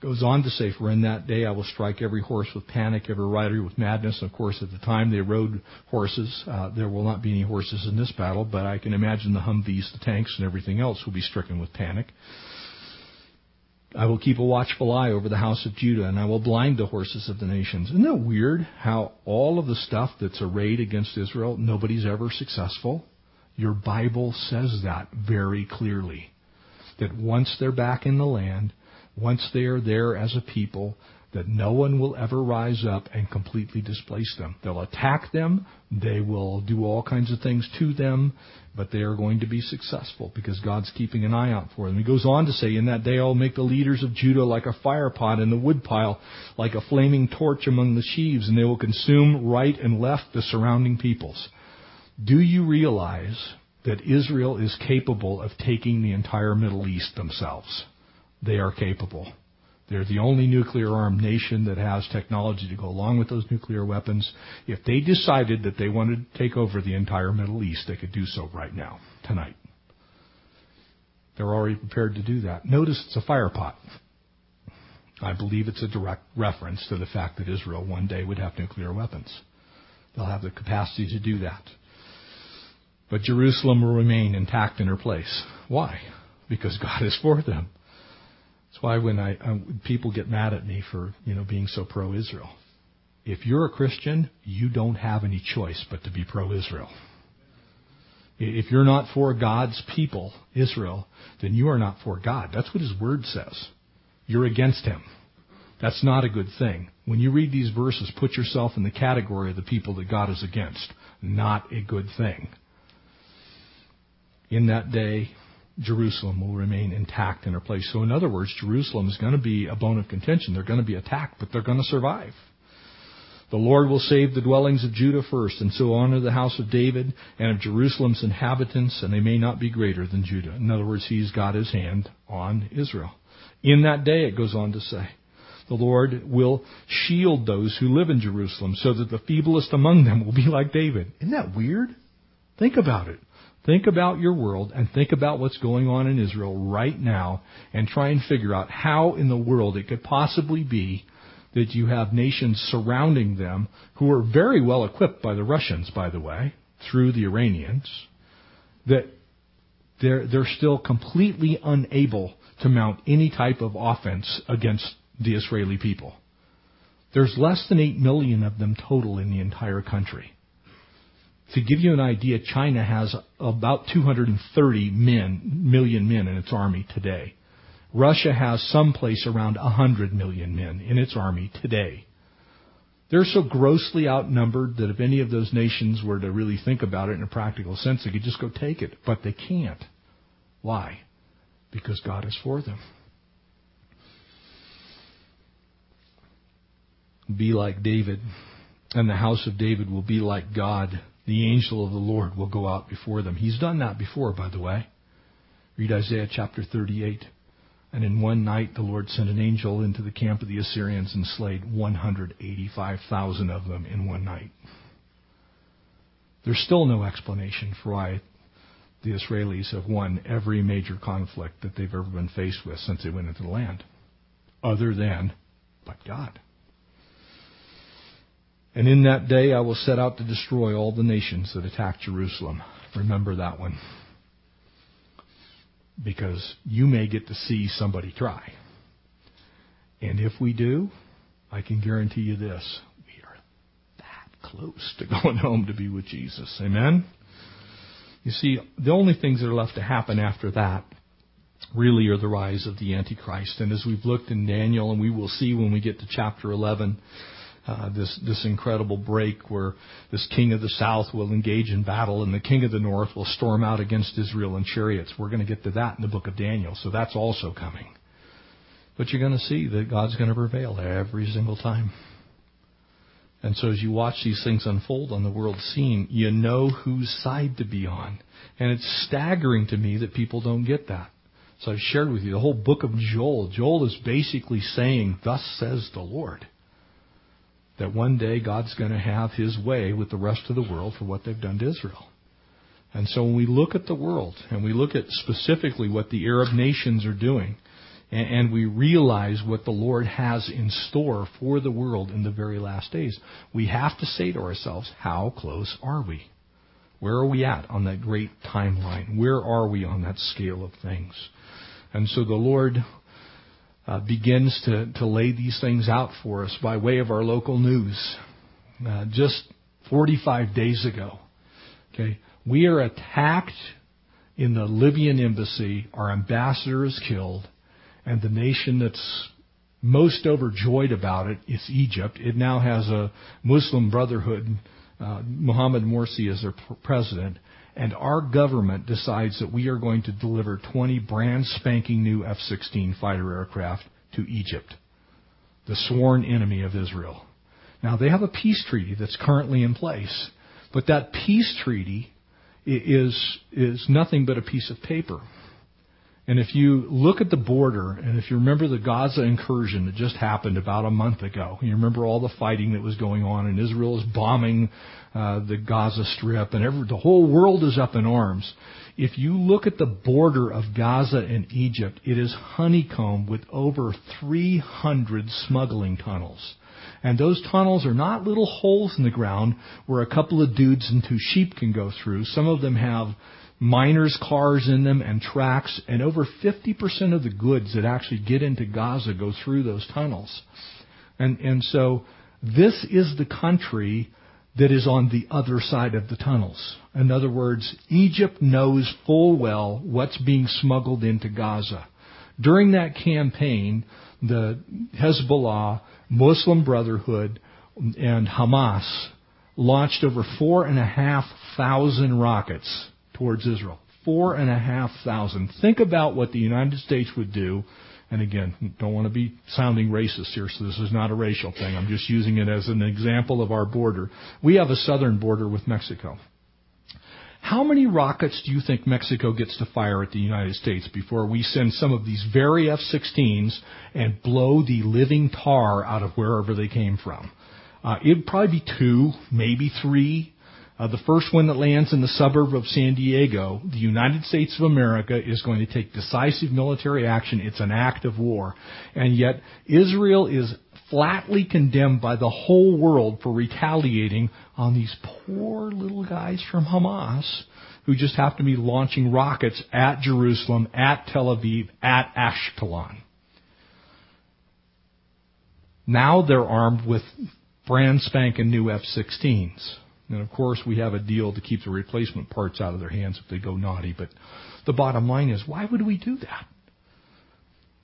[SPEAKER 2] goes on to say, For in that day I will strike every horse with panic, every rider with madness. Of course, at the time they rode horses. Uh, there will not be any horses in this battle, but I can imagine the Humvees, the tanks, and everything else will be stricken with panic. I will keep a watchful eye over the house of Judah, and I will blind the horses of the nations. Isn't that weird how all of the stuff that's arrayed against Israel, nobody's ever successful? Your Bible says that very clearly. That once they're back in the land, once they are there as a people, that no one will ever rise up and completely displace them. They'll attack them, they will do all kinds of things to them, but they are going to be successful because God's keeping an eye out for them. He goes on to say, In that day I'll make the leaders of Judah like a fire pot in the woodpile, like a flaming torch among the sheaves, and they will consume right and left the surrounding peoples. Do you realize that Israel is capable of taking the entire Middle East themselves? They are capable. They're the only nuclear armed nation that has technology to go along with those nuclear weapons. If they decided that they wanted to take over the entire Middle East, they could do so right now, tonight. They're already prepared to do that. Notice it's a fire pot. I believe it's a direct reference to the fact that Israel one day would have nuclear weapons. They'll have the capacity to do that. But Jerusalem will remain intact in her place. Why? Because God is for them. That's why when I um, people get mad at me for you know being so pro-Israel. If you're a Christian, you don't have any choice but to be pro-Israel. If you're not for God's people, Israel, then you are not for God. That's what His Word says. You're against Him. That's not a good thing. When you read these verses, put yourself in the category of the people that God is against. Not a good thing. In that day, Jerusalem will remain intact in her place. So, in other words, Jerusalem is going to be a bone of contention. They're going to be attacked, but they're going to survive. The Lord will save the dwellings of Judah first, and so honor the house of David and of Jerusalem's inhabitants, and they may not be greater than Judah. In other words, He's got His hand on Israel. In that day, it goes on to say, the Lord will shield those who live in Jerusalem so that the feeblest among them will be like David. Isn't that weird? Think about it. Think about your world and think about what's going on in Israel right now and try and figure out how in the world it could possibly be that you have nations surrounding them who are very well equipped by the Russians, by the way, through the Iranians, that they're, they're still completely unable to mount any type of offense against the Israeli people. There's less than 8 million of them total in the entire country. To give you an idea, China has about 230 men, million men in its army today. Russia has someplace around 100 million men in its army today. They're so grossly outnumbered that if any of those nations were to really think about it in a practical sense, they could just go take it. But they can't. Why? Because God is for them. Be like David, and the house of David will be like God the angel of the Lord will go out before them. He's done that before, by the way. Read Isaiah chapter 38. And in one night the Lord sent an angel into the camp of the Assyrians and slayed 185,000 of them in one night. There's still no explanation for why the Israelis have won every major conflict that they've ever been faced with since they went into the land, other than, but God. And in that day I will set out to destroy all the nations that attack Jerusalem. Remember that one. Because you may get to see somebody try. And if we do, I can guarantee you this. We are that close to going home to be with Jesus. Amen? You see, the only things that are left to happen after that really are the rise of the Antichrist. And as we've looked in Daniel, and we will see when we get to chapter 11, uh, this this incredible break where this king of the south will engage in battle and the king of the north will storm out against Israel in chariots. We're going to get to that in the book of Daniel, so that's also coming. But you're going to see that God's going to prevail every single time. And so as you watch these things unfold on the world scene, you know whose side to be on. And it's staggering to me that people don't get that. So I've shared with you the whole book of Joel. Joel is basically saying, Thus says the Lord. That one day God's going to have his way with the rest of the world for what they've done to Israel. And so when we look at the world and we look at specifically what the Arab nations are doing, and we realize what the Lord has in store for the world in the very last days, we have to say to ourselves, how close are we? Where are we at on that great timeline? Where are we on that scale of things? And so the Lord uh, begins to, to lay these things out for us by way of our local news. Uh, just 45 days ago, okay, we are attacked in the Libyan embassy. Our ambassador is killed and the nation that's most overjoyed about it is Egypt. It now has a Muslim Brotherhood, uh, Mohammed Morsi as their president, and our government decides that we are going to deliver 20 brand spanking new F-16 fighter aircraft to Egypt, the sworn enemy of Israel. Now they have a peace treaty that's currently in place, but that peace treaty is is nothing but a piece of paper. And if you look at the border, and if you remember the Gaza incursion that just happened about a month ago, you remember all the fighting that was going on, and Israel is bombing uh, the Gaza Strip, and every, the whole world is up in arms. If you look at the border of Gaza and Egypt, it is honeycombed with over 300 smuggling tunnels. And those tunnels are not little holes in the ground where a couple of dudes and two sheep can go through. Some of them have miners' cars in them and tracks, and over 50% of the goods that actually get into Gaza go through those tunnels. And, and so this is the country that is on the other side of the tunnels. In other words, Egypt knows full well what's being smuggled into Gaza. During that campaign, the Hezbollah, Muslim Brotherhood, and Hamas launched over four and a half thousand rockets towards Israel. Four and a half thousand. Think about what the United States would do. And again, don't want to be sounding racist here, so this is not a racial thing. I'm just using it as an example of our border. We have a southern border with Mexico. How many rockets do you think Mexico gets to fire at the United States before we send some of these very F-16s and blow the living tar out of wherever they came from? Uh, it'd probably be two, maybe three. Uh, the first one that lands in the suburb of San Diego, the United States of America is going to take decisive military action. It's an act of war. And yet Israel is flatly condemned by the whole world for retaliating on these poor little guys from Hamas who just happen to be launching rockets at Jerusalem, at Tel Aviv, at Ashkelon. Now they're armed with brand spanking new F-16s. And of course, we have a deal to keep the replacement parts out of their hands if they go naughty. But the bottom line is, why would we do that?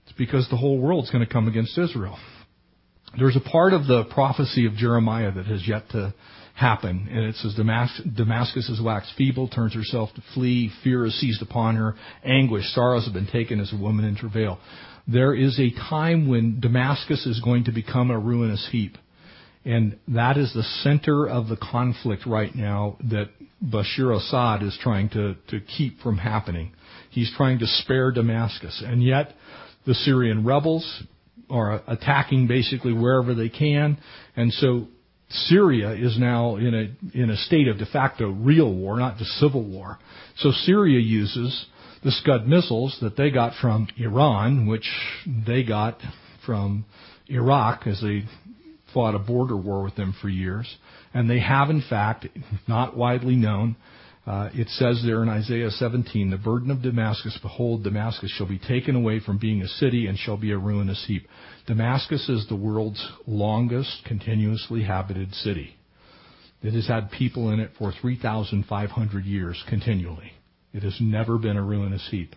[SPEAKER 2] It's because the whole world's going to come against Israel. There's a part of the prophecy of Jeremiah that has yet to happen. And it says, Damascus is waxed feeble, turns herself to flee, fear is seized upon her, anguish, sorrows have been taken as a woman in travail. There is a time when Damascus is going to become a ruinous heap. And that is the center of the conflict right now that Bashar Assad is trying to, to keep from happening. He's trying to spare Damascus. And yet, the Syrian rebels are attacking basically wherever they can. And so Syria is now in a, in a state of de facto real war, not just civil war. So Syria uses the Scud missiles that they got from Iran, which they got from Iraq as they fought a border war with them for years, and they have, in fact, not widely known. Uh, it says there in Isaiah 17, the burden of Damascus, behold, Damascus shall be taken away from being a city and shall be a ruinous heap. Damascus is the world's longest continuously habited city. It has had people in it for 3,500 years continually. It has never been a ruinous heap.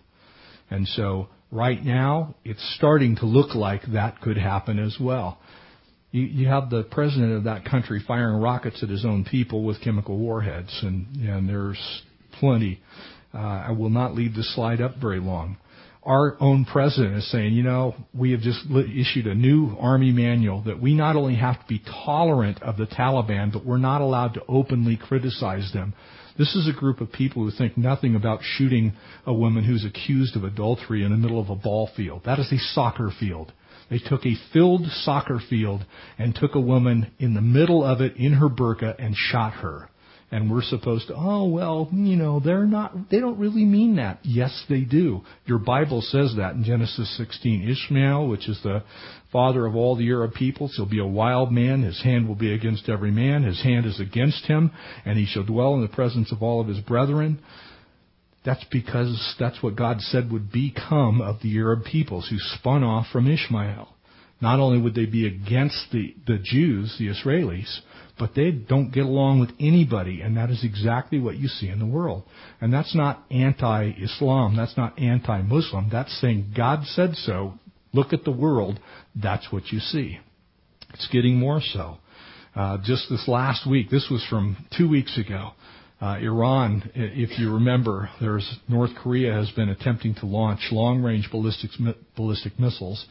[SPEAKER 2] And so right now, it's starting to look like that could happen as well. You, you have the president of that country firing rockets at his own people with chemical warheads, and, and there's plenty. Uh, I will not leave this slide up very long. Our own president is saying, you know, we have just issued a new army manual that we not only have to be tolerant of the Taliban, but we're not allowed to openly criticize them. This is a group of people who think nothing about shooting a woman who's accused of adultery in the middle of a ball field. That is a soccer field. They took a filled soccer field and took a woman in the middle of it in her burqa and shot her. And we're supposed to, oh well, you know, they're not, they don't really mean that. Yes, they do. Your Bible says that in Genesis 16. Ishmael, which is the father of all the Arab peoples, he'll be a wild man. His hand will be against every man. His hand is against him, and he shall dwell in the presence of all of his brethren. That's because that's what God said would become of the Arab peoples who spun off from Ishmael. Not only would they be against the, the Jews, the Israelis, but they don't get along with anybody, and that is exactly what you see in the world. And that's not anti-Islam, that's not anti-Muslim, that's saying God said so. Look at the world, that's what you see. It's getting more so. Uh, just this last week, this was from two weeks ago, Iran, if you remember, there's North Korea has been attempting to launch long-range ballistic ballistic missiles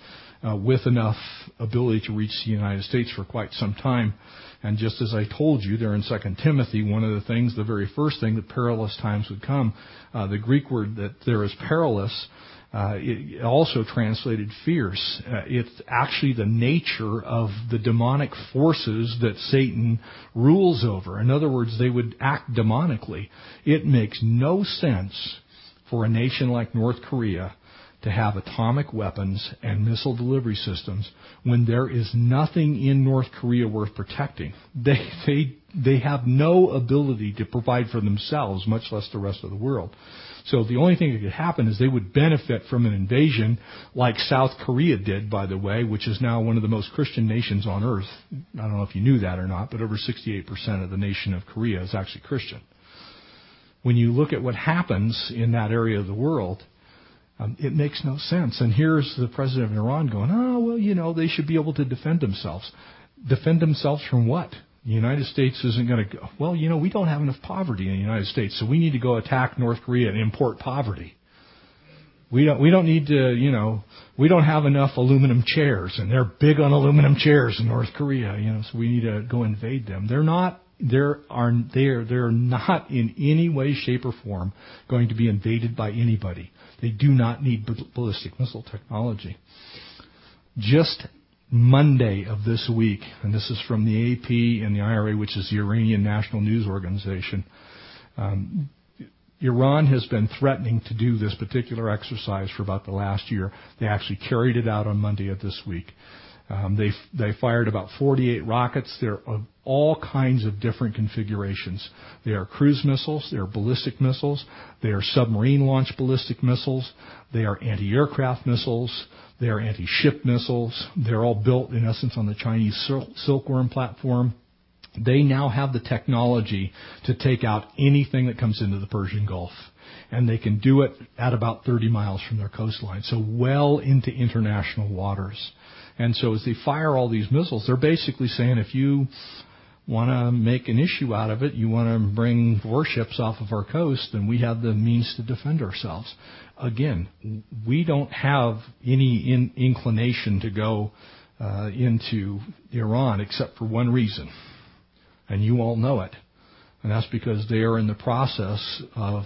[SPEAKER 2] uh, with enough ability to reach the United States for quite some time. And just as I told you there in Second Timothy, one of the things, the very first thing, that perilous times would come. Uh, the Greek word that there is perilous uh, it also translated fierce. Uh, it's actually the nature of the demonic forces that Satan rules over. In other words, they would act demonically. It makes no sense for a nation like North Korea to have atomic weapons and missile delivery systems when there is nothing in North Korea worth protecting. They, they, they have no ability to provide for themselves, much less the rest of the world. So the only thing that could happen is they would benefit from an invasion like South Korea did, by the way, which is now one of the most Christian nations on earth. I don't know if you knew that or not, but over 68% of the nation of Korea is actually Christian. When you look at what happens in that area of the world, um, it makes no sense. And here's the president of Iran going, oh, well, you know, they should be able to defend themselves. Defend themselves from what? The United States isn't going to go, well, you know, we don't have enough poverty in the United States, so we need to go attack North Korea and import poverty. We don't, we don't need to, you know, we don't have enough aluminum chairs, and they're big on aluminum chairs in North Korea, you know, so we need to go invade them. They're not, they're, are, they're, they're not in any way, shape, or form going to be invaded by anybody. They do not need ballistic missile technology. Just Monday of this week, and this is from the AP and the IRA, which is the Iranian National News Organization. Um, Iran has been threatening to do this particular exercise for about the last year. They actually carried it out on Monday of this week. Um, they they fired about 48 rockets. They're of all kinds of different configurations. They are cruise missiles. They are ballistic missiles. They are submarine launched ballistic missiles. They are anti-aircraft missiles. They are anti-ship missiles. They're all built in essence on the Chinese Silkworm platform. They now have the technology to take out anything that comes into the Persian Gulf. And they can do it at about 30 miles from their coastline. So well into international waters. And so as they fire all these missiles, they're basically saying if you want to make an issue out of it, you want to bring warships off of our coast, then we have the means to defend ourselves. Again, we don't have any in, inclination to go uh, into Iran except for one reason, and you all know it, and that's because they are in the process of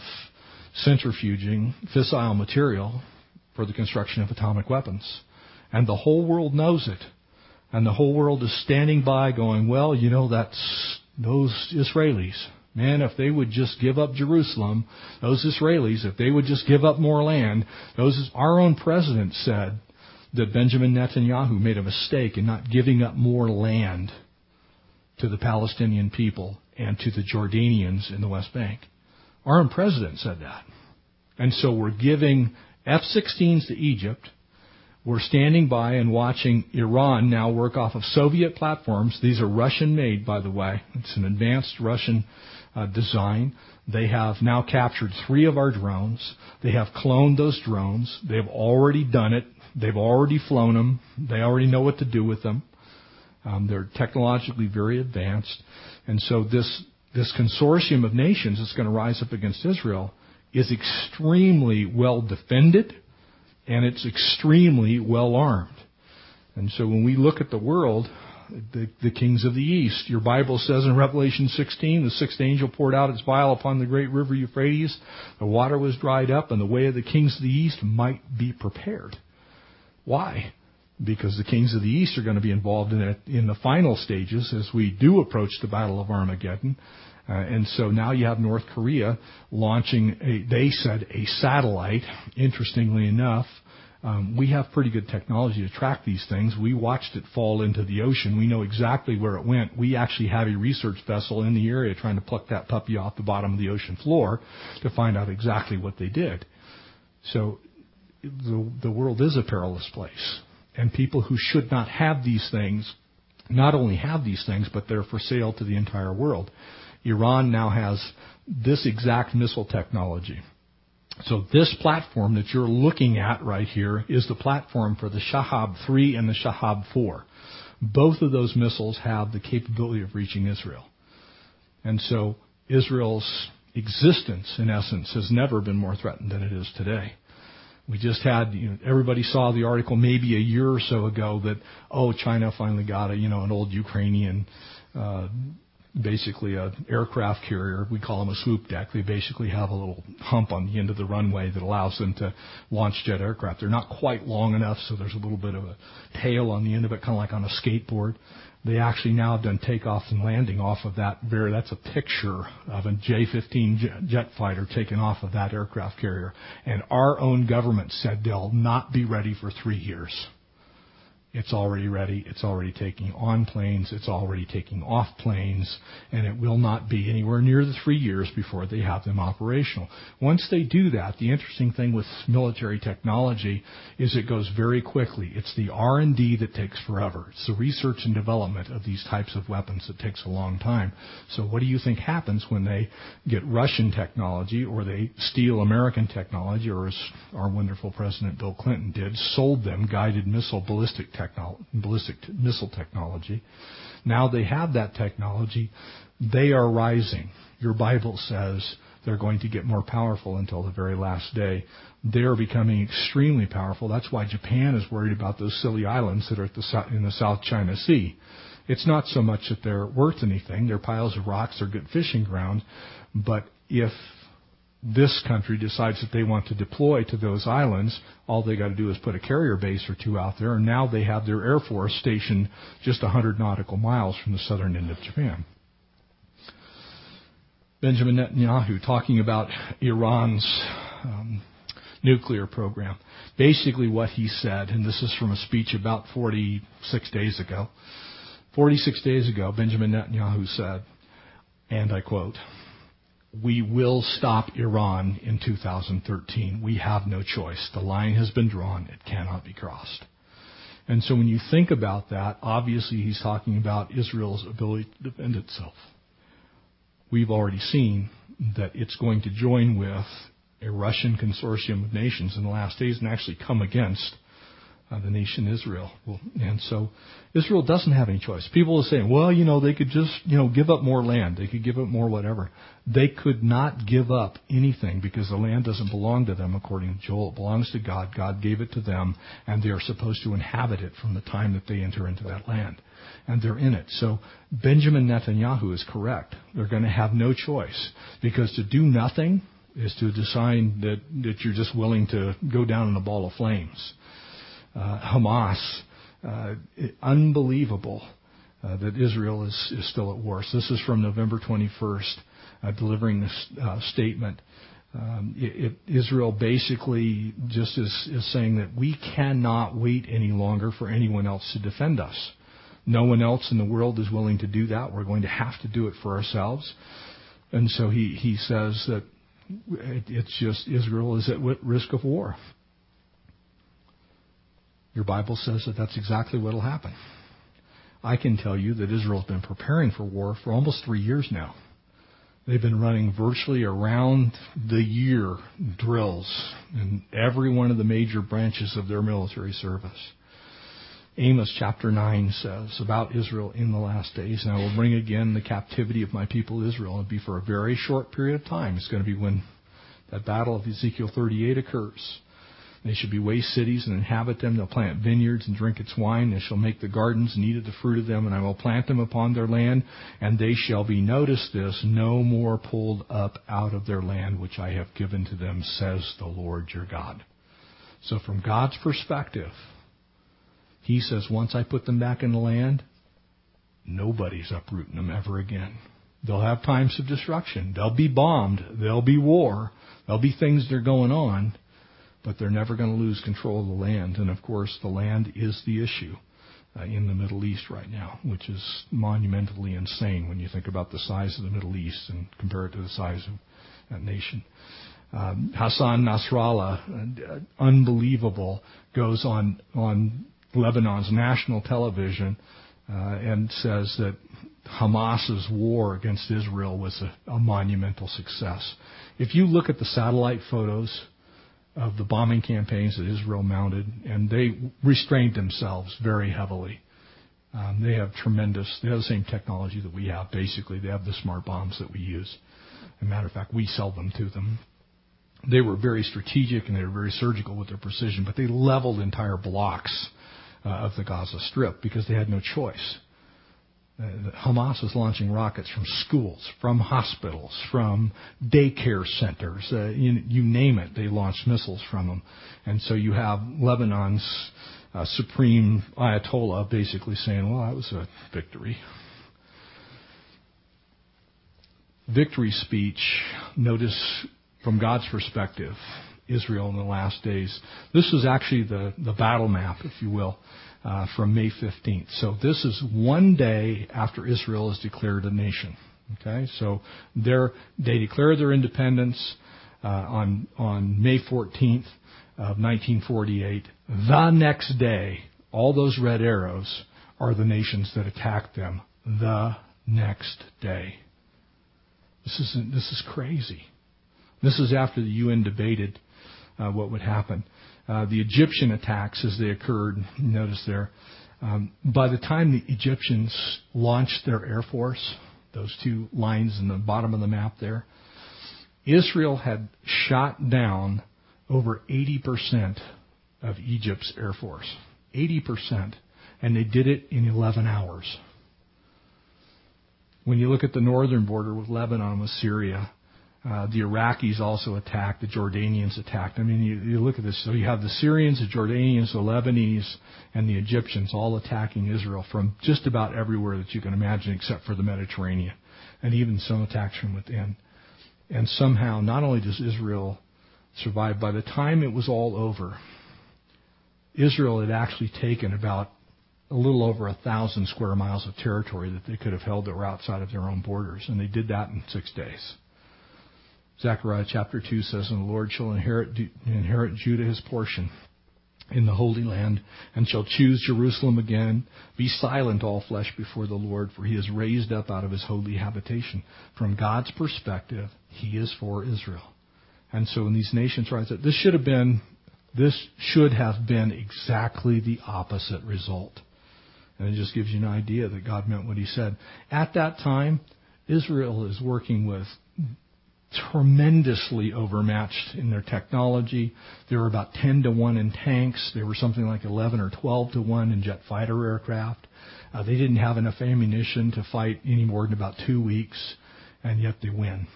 [SPEAKER 2] centrifuging fissile material for the construction of atomic weapons. And the whole world knows it. And the whole world is standing by going, well, you know, that's those Israelis. Man, if they would just give up Jerusalem, those Israelis, if they would just give up more land, those, our own president said that Benjamin Netanyahu made a mistake in not giving up more land to the Palestinian people and to the Jordanians in the West Bank. Our own president said that. And so we're giving F-16s to Egypt, we're standing by and watching Iran now work off of Soviet platforms. These are Russian made, by the way. It's an advanced Russian uh, design. They have now captured three of our drones. They have cloned those drones. They've already done it. They've already flown them. They already know what to do with them. Um, they're technologically very advanced, and so this this consortium of nations that's going to rise up against Israel is extremely well defended, and it's extremely well armed. And so when we look at the world, the, the kings of the east. Your Bible says in Revelation 16, the sixth angel poured out its vial upon the great river Euphrates. The water was dried up, and the way of the kings of the east might be prepared. Why? Because the kings of the east are going to be involved in it in the final stages as we do approach the Battle of Armageddon. Uh, and so now you have North Korea launching a, they said a satellite, interestingly enough, um, we have pretty good technology to track these things. We watched it fall into the ocean. We know exactly where it went. We actually have a research vessel in the area trying to pluck that puppy off the bottom of the ocean floor to find out exactly what they did. So the, the world is a perilous place. And people who should not have these things not only have these things, but they're for sale to the entire world. Iran now has this exact missile technology. So this platform that you're looking at right here is the platform for the Shahab 3 and the Shahab 4. Both of those missiles have the capability of reaching Israel. And so Israel's existence, in essence, has never been more threatened than it is today. We just had, you know, everybody saw the article maybe a year or so ago that, oh, China finally got a, you know, an old Ukrainian uh, basically a aircraft carrier. We call them a swoop deck. They basically have a little hump on the end of the runway that allows them to launch jet aircraft. They're not quite long enough, so there's a little bit of a tail on the end of it, kind of like on a skateboard. They actually now have done takeoff and landing off of that. That's a picture of a J-15 jet fighter taken off of that aircraft carrier. And our own government said they'll not be ready for three years. It's already ready. It's already taking on planes. It's already taking off planes. And it will not be anywhere near the three years before they have them operational. Once they do that, the interesting thing with military technology is it goes very quickly. It's the R&D that takes forever. It's the research and development of these types of weapons that takes a long time. So what do you think happens when they get Russian technology or they steal American technology or as our wonderful President Bill Clinton did, sold them guided missile ballistic technology technolo- ballistic missile technology. Now they have that technology. They are rising. Your Bible says they're going to get more powerful until the very last day. They're becoming extremely powerful. That's why Japan is worried about those silly islands that are the, in the South China Sea. It's not so much that they're worth anything. They're piles of rocks. They're good fishing ground. But if this country decides that they want to deploy to those islands, all they got to do is put a carrier base or two out there, and now they have their air force stationed just 100 nautical miles from the southern end of Japan. Benjamin Netanyahu talking about Iran's um, nuclear program. Basically, what he said, and this is from a speech about 46 days ago. 46 days ago, Benjamin Netanyahu said, and I quote, we will stop Iran in 2013. We have no choice. The line has been drawn. It cannot be crossed. And so when you think about that, obviously he's talking about Israel's ability to defend itself. We've already seen that it's going to join with a Russian consortium of nations in the last days and actually come against the nation Israel. And so Israel doesn't have any choice. People are saying, well, you know, they could just, you know, give up more land. They could give up more whatever. They could not give up anything because the land doesn't belong to them according to Joel. It belongs to God. God gave it to them and they are supposed to inhabit it from the time that they enter into that land. And they're in it. So Benjamin Netanyahu is correct. They're going to have no choice because to do nothing is to decide that, that you're just willing to go down in a ball of flames uh, Hamas. Uh, unbelievable uh, that Israel is, is still at war. So this is from November 21st, uh, delivering this uh, statement. Um, it, it, Israel basically just is, is saying that we cannot wait any longer for anyone else to defend us. No one else in the world is willing to do that. We're going to have to do it for ourselves. And so he, he says that it, it's just Israel is at risk of war. Your Bible says that that's exactly what will happen. I can tell you that Israel's been preparing for war for almost three years now. They've been running virtually around the year drills in every one of the major branches of their military service. Amos chapter 9 says about Israel in the last days, and I will bring again the captivity of my people Israel. It'll be for a very short period of time. It's going to be when that battle of Ezekiel 38 occurs. They shall be waste cities and inhabit them. They'll plant vineyards and drink its wine. They shall make the gardens and eat of the fruit of them. And I will plant them upon their land. And they shall be, notice this, no more pulled up out of their land which I have given to them, says the Lord your God. So from God's perspective, He says, once I put them back in the land, nobody's uprooting them ever again. They'll have times of destruction. They'll be bombed. There'll be war. There'll be things that are going on but they're never going to lose control of the land. And of course, the land is the issue uh, in the Middle East right now, which is monumentally insane when you think about the size of the Middle East and compare it to the size of that nation. Um, Hassan Nasrallah, uh, unbelievable, goes on on Lebanon's national television uh, and says that Hamas's war against Israel was a, a monumental success. If you look at the satellite photos of the bombing campaigns that Israel mounted, and they restrained themselves very heavily. Um, they have tremendous, they have the same technology that we have, basically. They have the smart bombs that we use. As a matter of fact, we sell them to them. They were very strategic and they were very surgical with their precision, but they leveled entire blocks uh, of the Gaza Strip because they had no choice. Uh, Hamas is launching rockets from schools, from hospitals, from daycare centers. Uh, you, you, name it, they launch missiles from them. And so you have Lebanon's uh, supreme Ayatollah basically saying, well, that was a victory. Victory speech, notice from God's perspective, Israel in the last days. This is actually the, the battle map, if you will uh, from May 15th. So this is one day after Israel is declared a nation. Okay, so they declare their independence uh, on on May 14th of 1948. The next day, all those red arrows are the nations that attacked them. The next day. This is this is crazy. This is after the UN debated uh, what would happen. Uh, the Egyptian attacks as they occurred, notice there, um, by the time the Egyptians launched their air force, those two lines in the bottom of the map there, Israel had shot down over 80% of Egypt's air force. 80%. And they did it in 11 hours. When you look at the northern border with Lebanon, with Syria, uh, the Iraqis also attacked. The Jordanians attacked. I mean, you, you look at this. So you have the Syrians, the Jordanians, the Lebanese, and the Egyptians all attacking Israel from just about everywhere that you can imagine, except for the Mediterranean, and even some attacks from within. And somehow, not only does Israel survive, by the time it was all over, Israel had actually taken about a little over a thousand square miles of territory that they could have held that were outside of their own borders, and they did that in six days. Zechariah chapter 2 says, And the Lord shall inherit, inherit Judah his portion in the Holy Land, and shall choose Jerusalem again. Be silent, all flesh, before the Lord, for he is raised up out of his holy habitation. From God's perspective, he is for Israel. And so when these nations rise up, this should have been, this should have been exactly the opposite result. And it just gives you an idea that God meant what he said. At that time, Israel is working with tremendously overmatched in their technology. They were about 10 to 1 in tanks. They were something like 11 or 12 to 1 in jet fighter aircraft. Uh, they didn't have enough ammunition to fight any more than about two weeks, and yet they win.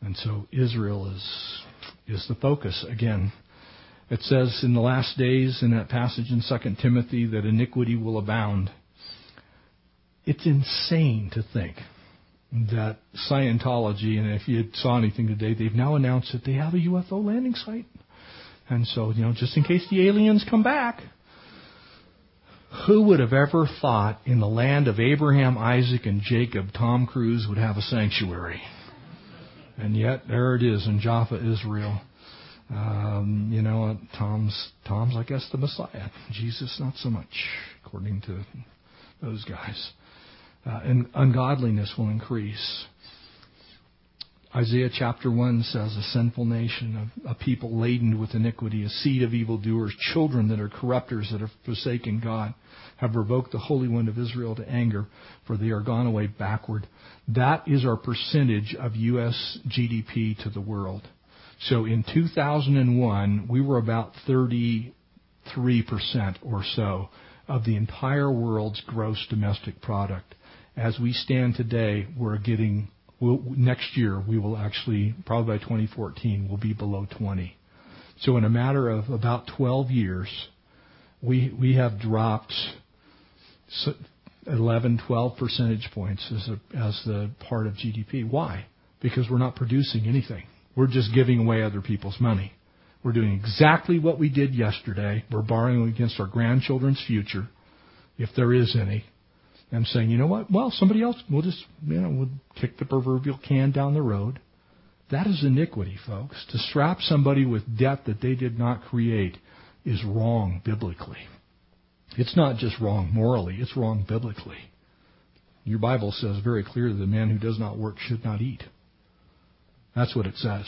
[SPEAKER 2] And so Israel is is the focus again. It says in the last days in that passage in 2 Timothy that iniquity will abound. It's insane to think that Scientology, and if you saw anything today, they've now announced that they have a UFO landing site. And so, you know, just in case the aliens come back, who would have ever thought in the land of Abraham, Isaac, and Jacob, Tom Cruise would have a sanctuary? And yet, there it is in Jaffa, Israel. Um, you know, Tom's Tom's, I guess, the Messiah. Jesus, not so much, according to those guys uh, and ungodliness will increase. Isaiah chapter 1 says, A sinful nation, a, a people laden with iniquity, a seed of evildoers, children that are corrupters, that have forsaken God, have provoked the Holy One of Israel to anger, for they are gone away backward. That is our percentage of U.S. GDP to the world. So in 2001, we were about 33% or so of the entire world's gross domestic product. As we stand today, we're getting next year we will actually probably by 2014 we'll be below 20. So in a matter of about 12 years, we we have dropped 11, 12 percentage points as a, as the part of GDP. Why? Because we're not producing anything. We're just giving away other people's money. We're doing exactly what we did yesterday. We're borrowing against our grandchildren's future, if there is any, and saying, you know what? Well, somebody else, we'll just, you know, we'll kick the proverbial can down the road. That is iniquity, folks. To strap somebody with debt that they did not create is wrong biblically. It's not just wrong morally, it's wrong biblically. Your Bible says very clearly the man who does not work should not eat. That's what it says.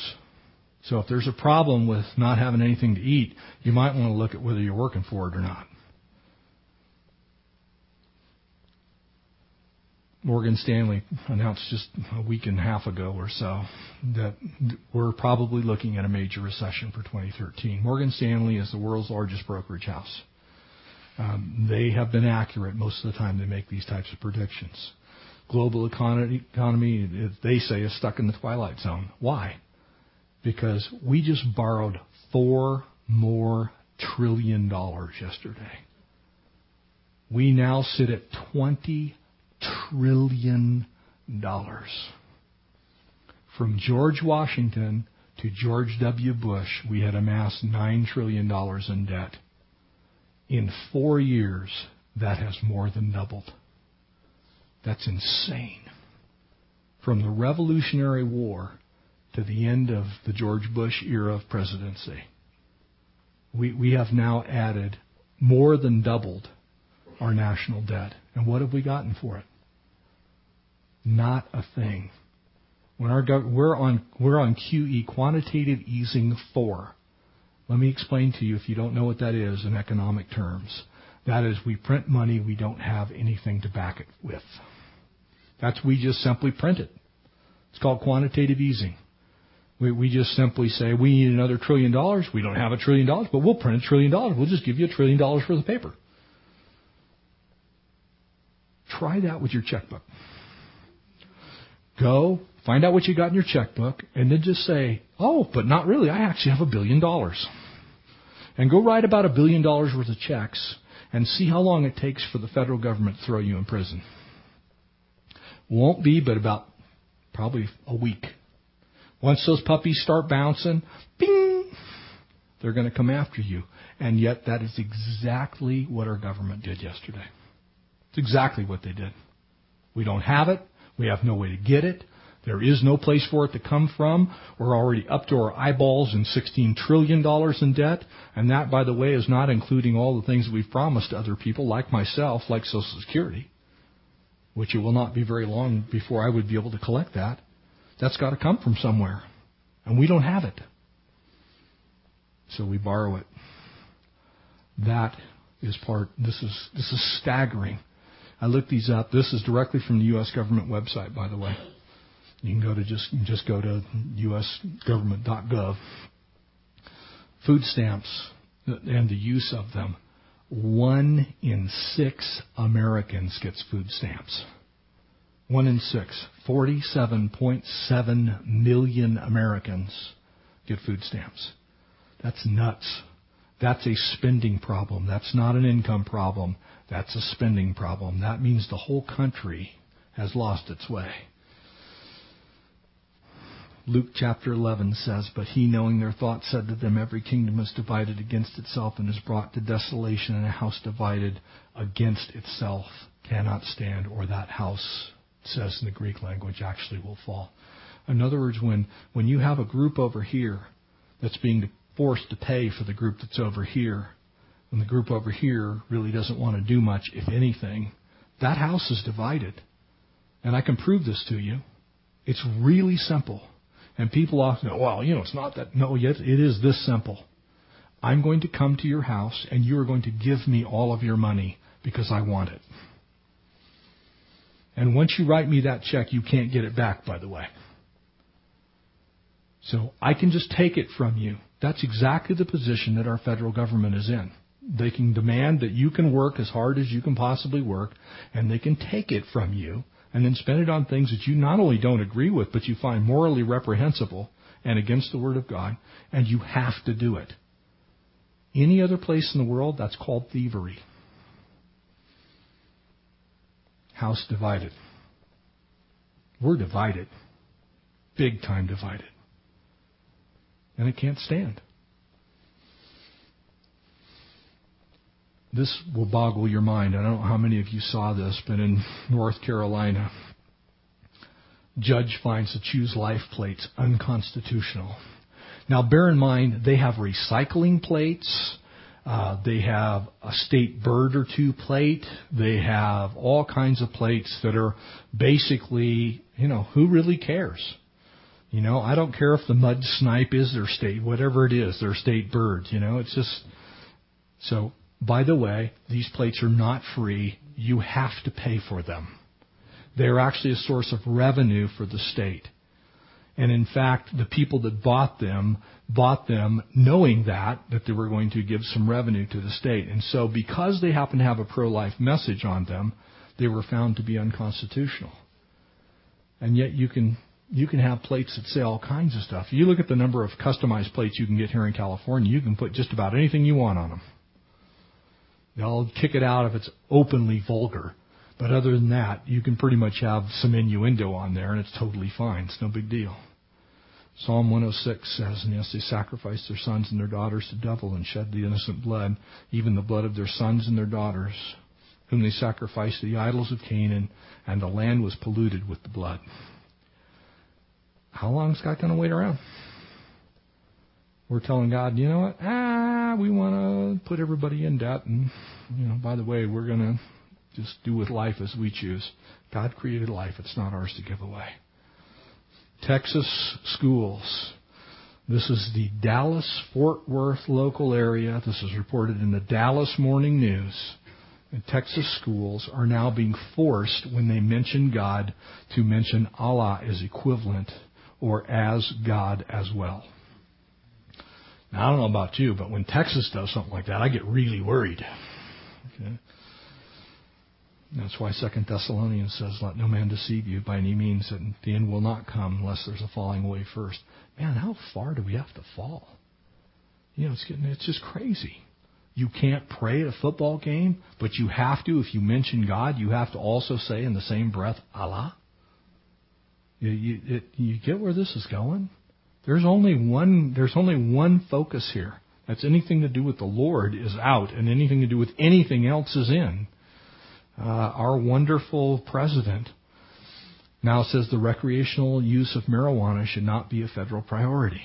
[SPEAKER 2] So if there's a problem with not having anything to eat, you might want to look at whether you're working for it or not. Morgan Stanley announced just a week and a half ago or so that we're probably looking at a major recession for 2013. Morgan Stanley is the world's largest brokerage house. Um, they have been accurate most of the time they make these types of predictions. Global economy, they say, is stuck in the twilight zone. Why? Because we just borrowed four more trillion dollars yesterday. We now sit at 20 trillion dollars. From George Washington to George W. Bush, we had amassed $9 trillion in debt. In four years, that has more than doubled. That's insane. From the Revolutionary War to the end of the George Bush era of presidency, we, we have now added more than doubled our national debt. And what have we gotten for it? Not a thing. When our we're on we're on QE quantitative easing four. Let me explain to you if you don't know what that is in economic terms. That is we print money we don't have anything to back it with. That's we just simply print it. It's called quantitative easing. We, we just simply say we need another trillion dollars. We don't have a trillion dollars, but we'll print a trillion dollars. We'll just give you a trillion dollars for the paper. Try that with your checkbook. Go, find out what you got in your checkbook, and then just say, oh, but not really. I actually have a billion dollars. And go write about a billion dollars worth of checks and see how long it takes for the federal government to throw you in prison. Won't be but about probably a week. Once those puppies start bouncing, bing, they're going to come after you. And yet that is exactly what our government did yesterday. It's exactly what they did. We don't have it. We have no way to get it. There is no place for it to come from. We're already up to our eyeballs in $16 trillion in debt. And that, by the way, is not including all the things we've promised to other people, like myself, like Social Security, which it will not be very long before I would be able to collect that. That's got to come from somewhere. And we don't have it. So we borrow it. That is part, this is, this is staggering. I looked these up. This is directly from the U.S. government website, by the way. You can go to just just go to usgovernment.gov. Food stamps and the use of them. One in six Americans gets food stamps. One in six. 47.7 million Americans get food stamps. That's nuts. That's a spending problem. That's not an income problem. That's a spending problem. That means the whole country has lost its way. Luke chapter 11 says, But he, knowing their thoughts, said to them, Every kingdom is divided against itself and is brought to desolation, and a house divided against itself cannot stand, or that house, says in the Greek language, actually will fall. In other words, when, when you have a group over here that's being forced to pay for the group that's over here, when the group over here really doesn't want to do much, if anything, that house is divided. And I can prove this to you. It's really simple. And people often go, well, you know, it's not that. No, yet it is this simple. I'm going to come to your house and you are going to give me all of your money because I want it. And once you write me that check, you can't get it back, by the way. So I can just take it from you. That's exactly the position that our federal government is in. They can demand that you can work as hard as you can possibly work, and they can take it from you and then spend it on things that you not only don't agree with, but you find morally reprehensible and against the Word of God, and you have to do it. Any other place in the world, that's called thievery. House divided. We're divided. Big time divided. And it can't stand. This will boggle your mind. I don't know how many of you saw this, but in North Carolina, judge finds the choose life plates unconstitutional. Now, bear in mind, they have recycling plates. Uh, they have a state bird or two plate. They have all kinds of plates that are basically, you know, who really cares? You know, I don't care if the mud snipe is their state, whatever it is, their state bird. You know, it's just so. By the way, these plates are not free. You have to pay for them. They're actually a source of revenue for the state. And in fact, the people that bought them bought them knowing that, that they were going to give some revenue to the state. And so because they happen to have a pro-life message on them, they were found to be unconstitutional. And yet you can, you can have plates that say all kinds of stuff. You look at the number of customized plates you can get here in California, you can put just about anything you want on them. They'll kick it out if it's openly vulgar. But other than that, you can pretty much have some innuendo on there and it's totally fine. It's no big deal. Psalm 106 says, And yes, they sacrificed their sons and their daughters to devil and shed the innocent blood, even the blood of their sons and their daughters, whom they sacrificed to the idols of Canaan, and the land was polluted with the blood. How long is God going to wait around? We're telling God, you know what? Ah, we want to put everybody in debt, and you know, by the way, we're going to just do with life as we choose. God created life. It's not ours to give away. Texas schools. This is the Dallas Fort Worth local area. This is reported in the Dallas Morning News. And Texas schools are now being forced, when they mention God, to mention Allah as equivalent or as God as well. Now, I don't know about you, but when Texas does something like that, I get really worried. Okay? That's why Second Thessalonians says, "Let no man deceive you by any means, and the end will not come unless there's a falling away first. Man, how far do we have to fall? You know, it's getting it's just crazy. You can't pray at a football game, but you have to. If you mention God, you have to also say in the same breath, Allah. You, you, it, you get where this is going? There's only one. There's only one focus here. That's anything to do with the Lord is out, and anything to do with anything else is in uh, our wonderful president now says the recreational use of marijuana should not be a federal priority.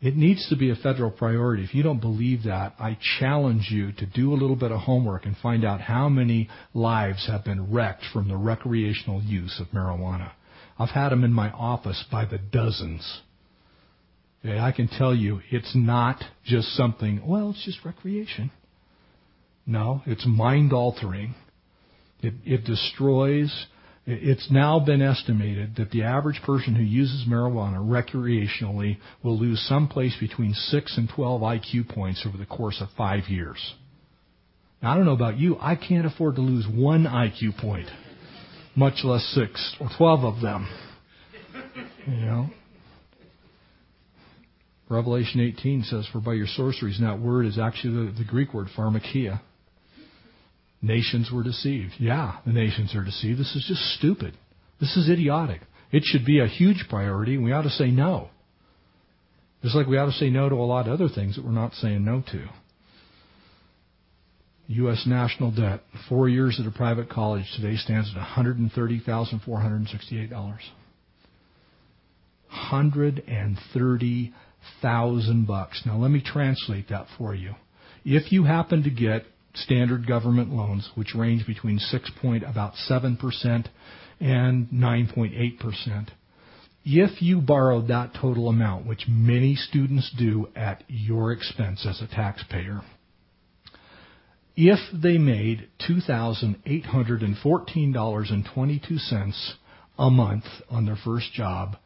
[SPEAKER 2] It needs to be a federal priority. If you don't believe that, I challenge you to do a little bit of homework and find out how many lives have been wrecked from the recreational use of marijuana. I've had them in my office by the dozens. Okay, I can tell you it's not just something, well, it's just recreation. No, it's mind altering. It, it destroys. It's now been estimated that the average person who uses marijuana recreationally will lose someplace between 6 and 12 IQ points over the course of five years. Now, I don't know about you. I can't afford to lose one IQ point, much less 6 or 12 of them. You know? Revelation 18 says, For by your sorceries, that word is actually the, the Greek word pharmakia, Nations were deceived. Yeah, the nations are deceived. This is just stupid. This is idiotic. It should be a huge priority, and we ought to say no. Just like we ought to say no to a lot of other things that we're not saying no to. U.S. national debt, four years at a private college today stands at $130,468. 130,000 bucks. Now let me translate that for you. If you happen to get standard government loans, which range between 6 point about 7% and 9.8%. If you borrowed that total amount, which many students do at your expense as a taxpayer, if they made $2,814.22 a month on their first job,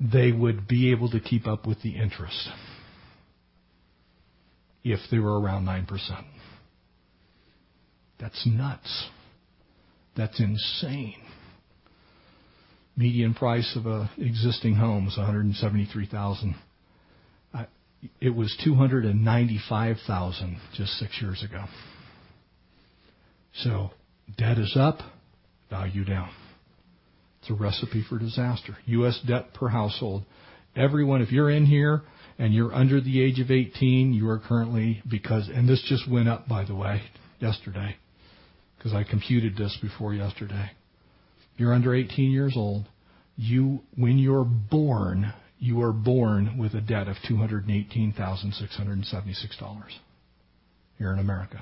[SPEAKER 2] they would be able to keep up with the interest if they were around 9%. That's nuts. That's insane. Median price of a existing home is 173,000. Uh, it was 295,000 just 6 years ago. So, debt is up, value down. A recipe for disaster. U.S. debt per household. Everyone, if you're in here and you're under the age of 18, you are currently, because, and this just went up, by the way, yesterday, because I computed this before yesterday. You're under 18 years old, you, when you're born, you are born with a debt of $218,676 here in America.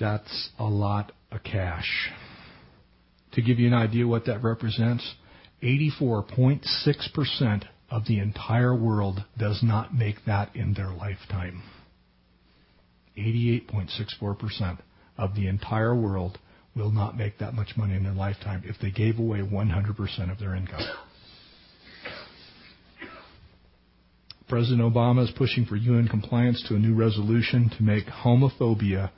[SPEAKER 2] That's a lot of cash. To give you an idea what that represents, 84.6% of the entire world does not make that in their lifetime. 88.64% of the entire world will not make that much money in their lifetime if they gave away 100% of their income. President Obama is pushing for UN compliance to a new resolution to make homophobia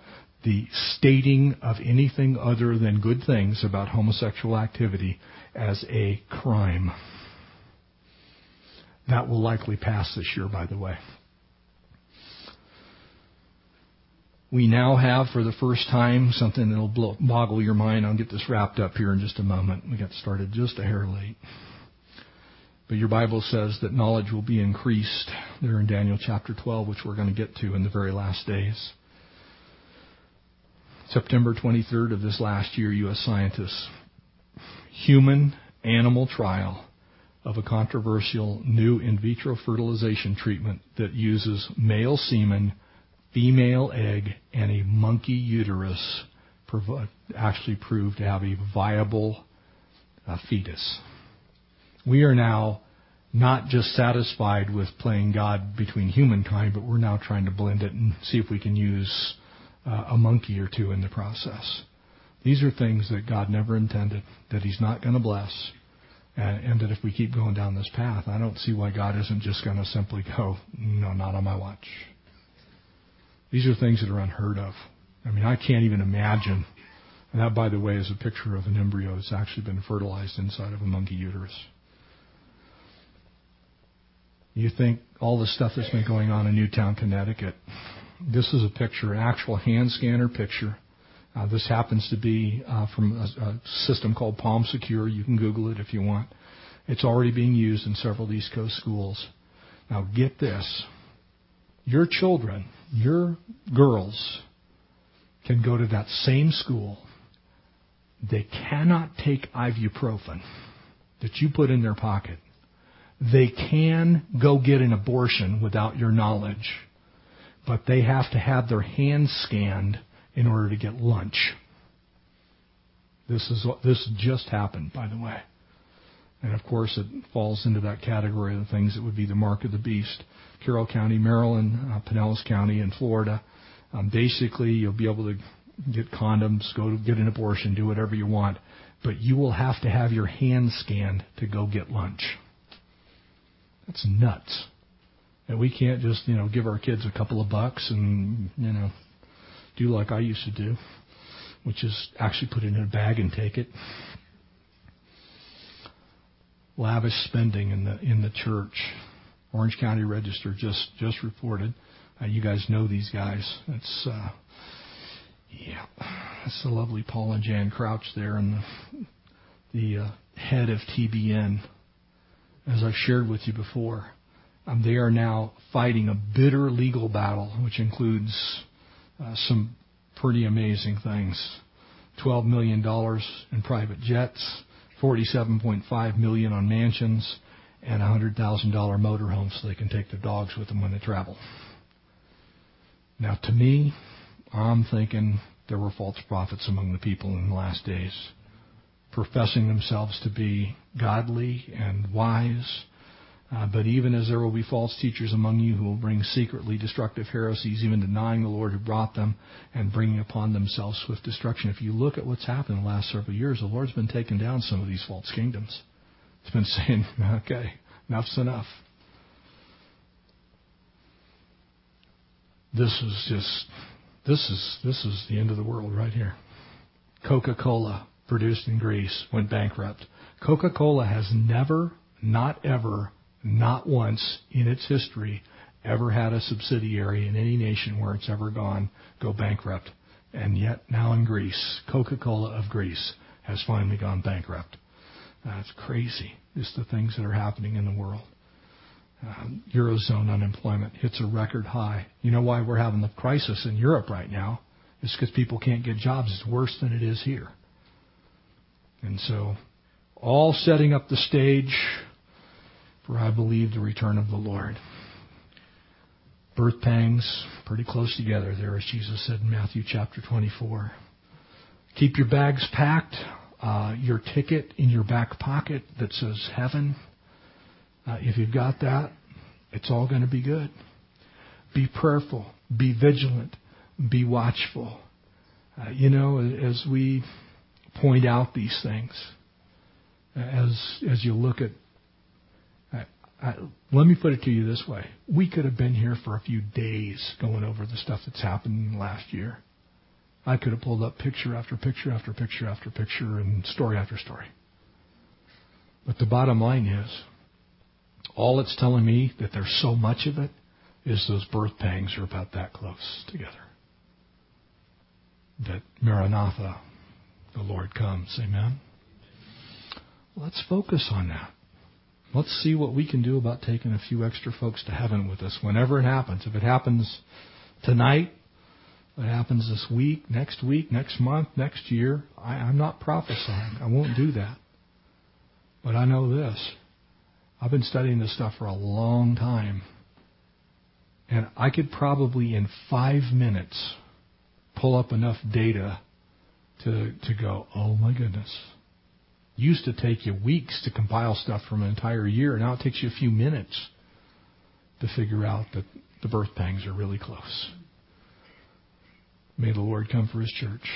[SPEAKER 2] the stating of anything other than good things about homosexual activity as a crime. That will likely pass this year, by the way. We now have, for the first time, something that'll boggle your mind. I'll get this wrapped up here in just a moment. We got started just a hair late. But your Bible says that knowledge will be increased there in Daniel chapter 12, which we're going to get to in the very last days. September 23rd of this last year, U.S. scientists, human animal trial of a controversial new in vitro fertilization treatment that uses male semen, female egg, and a monkey uterus actually proved to have a viable uh, fetus. We are now not just satisfied with playing God between humankind, but we're now trying to blend it and see if we can use uh, a monkey or two in the process. These are things that God never intended, that He's not going to bless, and, and that if we keep going down this path, I don't see why God isn't just going to simply go, no, not on my watch. These are things that are unheard of. I mean, I can't even imagine. And that, by the way, is a picture of an embryo that's actually been fertilized inside of a monkey uterus. You think all the stuff that's been going on in Newtown, Connecticut, this is a picture, an actual hand scanner picture. Uh, this happens to be uh, from a, a, system called Palm Secure. You can Google it if you want. It's already being used in several East Coast schools. Now, get this. Your children, your girls, can go to that same school. They cannot take ibuprofen that you put in their pocket. They can go get an abortion without your knowledge but they have to have their hands scanned in order to get lunch. This is what this just happened, by the way. And of course, it falls into that category of things that would be the mark of the beast. Carroll County, Maryland, uh, Pinellas County in Florida. Um, basically, you'll be able to get condoms, go to get an abortion, do whatever you want, but you will have to have your hands scanned to go get lunch. That's nuts. And we can't just, you know, give our kids a couple of bucks and, you know, do like I used to do, which is actually put it in a bag and take it. Lavish spending in the in the church. Orange County Register just just reported. Uh, you guys know these guys. It's uh, yeah, it's the lovely Paul and Jan Crouch there, and the, the uh, head of TBN, as I've shared with you before. Um, they are now fighting a bitter legal battle, which includes uh, some pretty amazing things. $12 million in private jets, 47.5 million on mansions, and a $100,000 motorhome so they can take their dogs with them when they travel. Now, to me, I'm thinking there were false prophets among the people in the last days, professing themselves to be godly and wise. Uh, but even as there will be false teachers among you who will bring secretly destructive heresies, even denying the Lord who brought them and bringing upon themselves swift destruction. If you look at what's happened in the last several years, the Lord's been taking down some of these false kingdoms. It's been saying, okay, enough's enough. This is just this is this is the end of the world right here. Coca-Cola, produced in Greece, went bankrupt. Coca-Cola has never, not ever, not once in its history ever had a subsidiary in any nation where it's ever gone go bankrupt. And yet now in Greece, Coca-Cola of Greece has finally gone bankrupt. That's crazy. Just the things that are happening in the world. Um, Eurozone unemployment hits a record high. You know why we're having the crisis in Europe right now? It's because people can't get jobs. It's worse than it is here. And so, all setting up the stage for, I believe, the return of the Lord. Birth pangs, pretty close together there, as Jesus said in Matthew chapter 24. Keep your bags packed, uh, your ticket in your back pocket that says heaven uh, if you've got that, it's all going to be good. Be prayerful. Be vigilant. Be watchful. Uh, you know, as we point out these things, as as you look at, Let me put it to you this way: we could have been here for a few days going over the stuff that's happened last year. I could have pulled up picture after picture after picture after picture and story after story. But the bottom line is, all it's telling me that there's so much of it is those birth pangs are about that close together. That Maranatha, the Lord comes. Amen. Let's focus on that. Let's see what we can do about taking a few extra folks to heaven with us whenever it happens. If it happens tonight, it happens this week, next week, next month, next year, I, I'm not prophesying. I won't do that. But I know this I've been studying this stuff for a long time. And I could probably in five minutes pull up enough data to, to go, oh my goodness. Used to take you weeks to compile stuff from an entire year. Now it takes you a few minutes to figure out that the birth pangs are really close. May the Lord come for his church.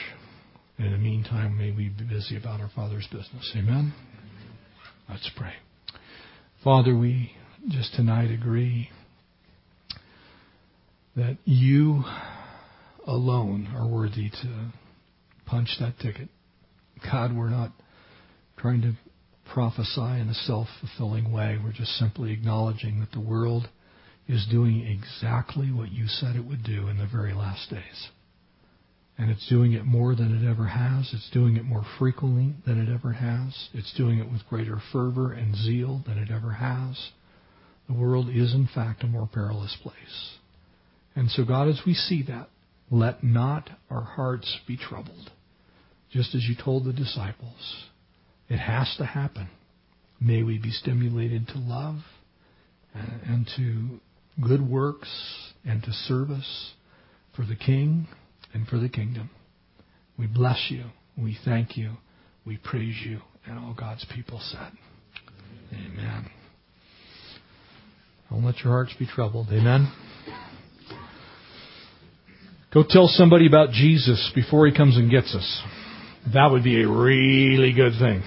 [SPEAKER 2] And in the meantime, may we be busy about our Father's business. Amen? Let's pray. Father, we just tonight agree that you alone are worthy to punch that ticket. God, we're not trying to prophesy in a self fulfilling way. We're just simply acknowledging that the world is doing exactly what you said it would do in the very last days. And it's doing it more than it ever has. It's doing it more frequently than it ever has. It's doing it with greater fervor and zeal than it ever has. The world is, in fact, a more perilous place. And so, God, as we see that, let not our hearts be troubled. Just as you told the disciples, it has to happen. May we be stimulated to love uh, and to good works and to service for the King and for the kingdom. We bless you. We thank you. We praise you. And all God's people said, Amen. Don't let your hearts be troubled. Amen. Go tell somebody about Jesus before he comes and gets us. That would be a really good thing.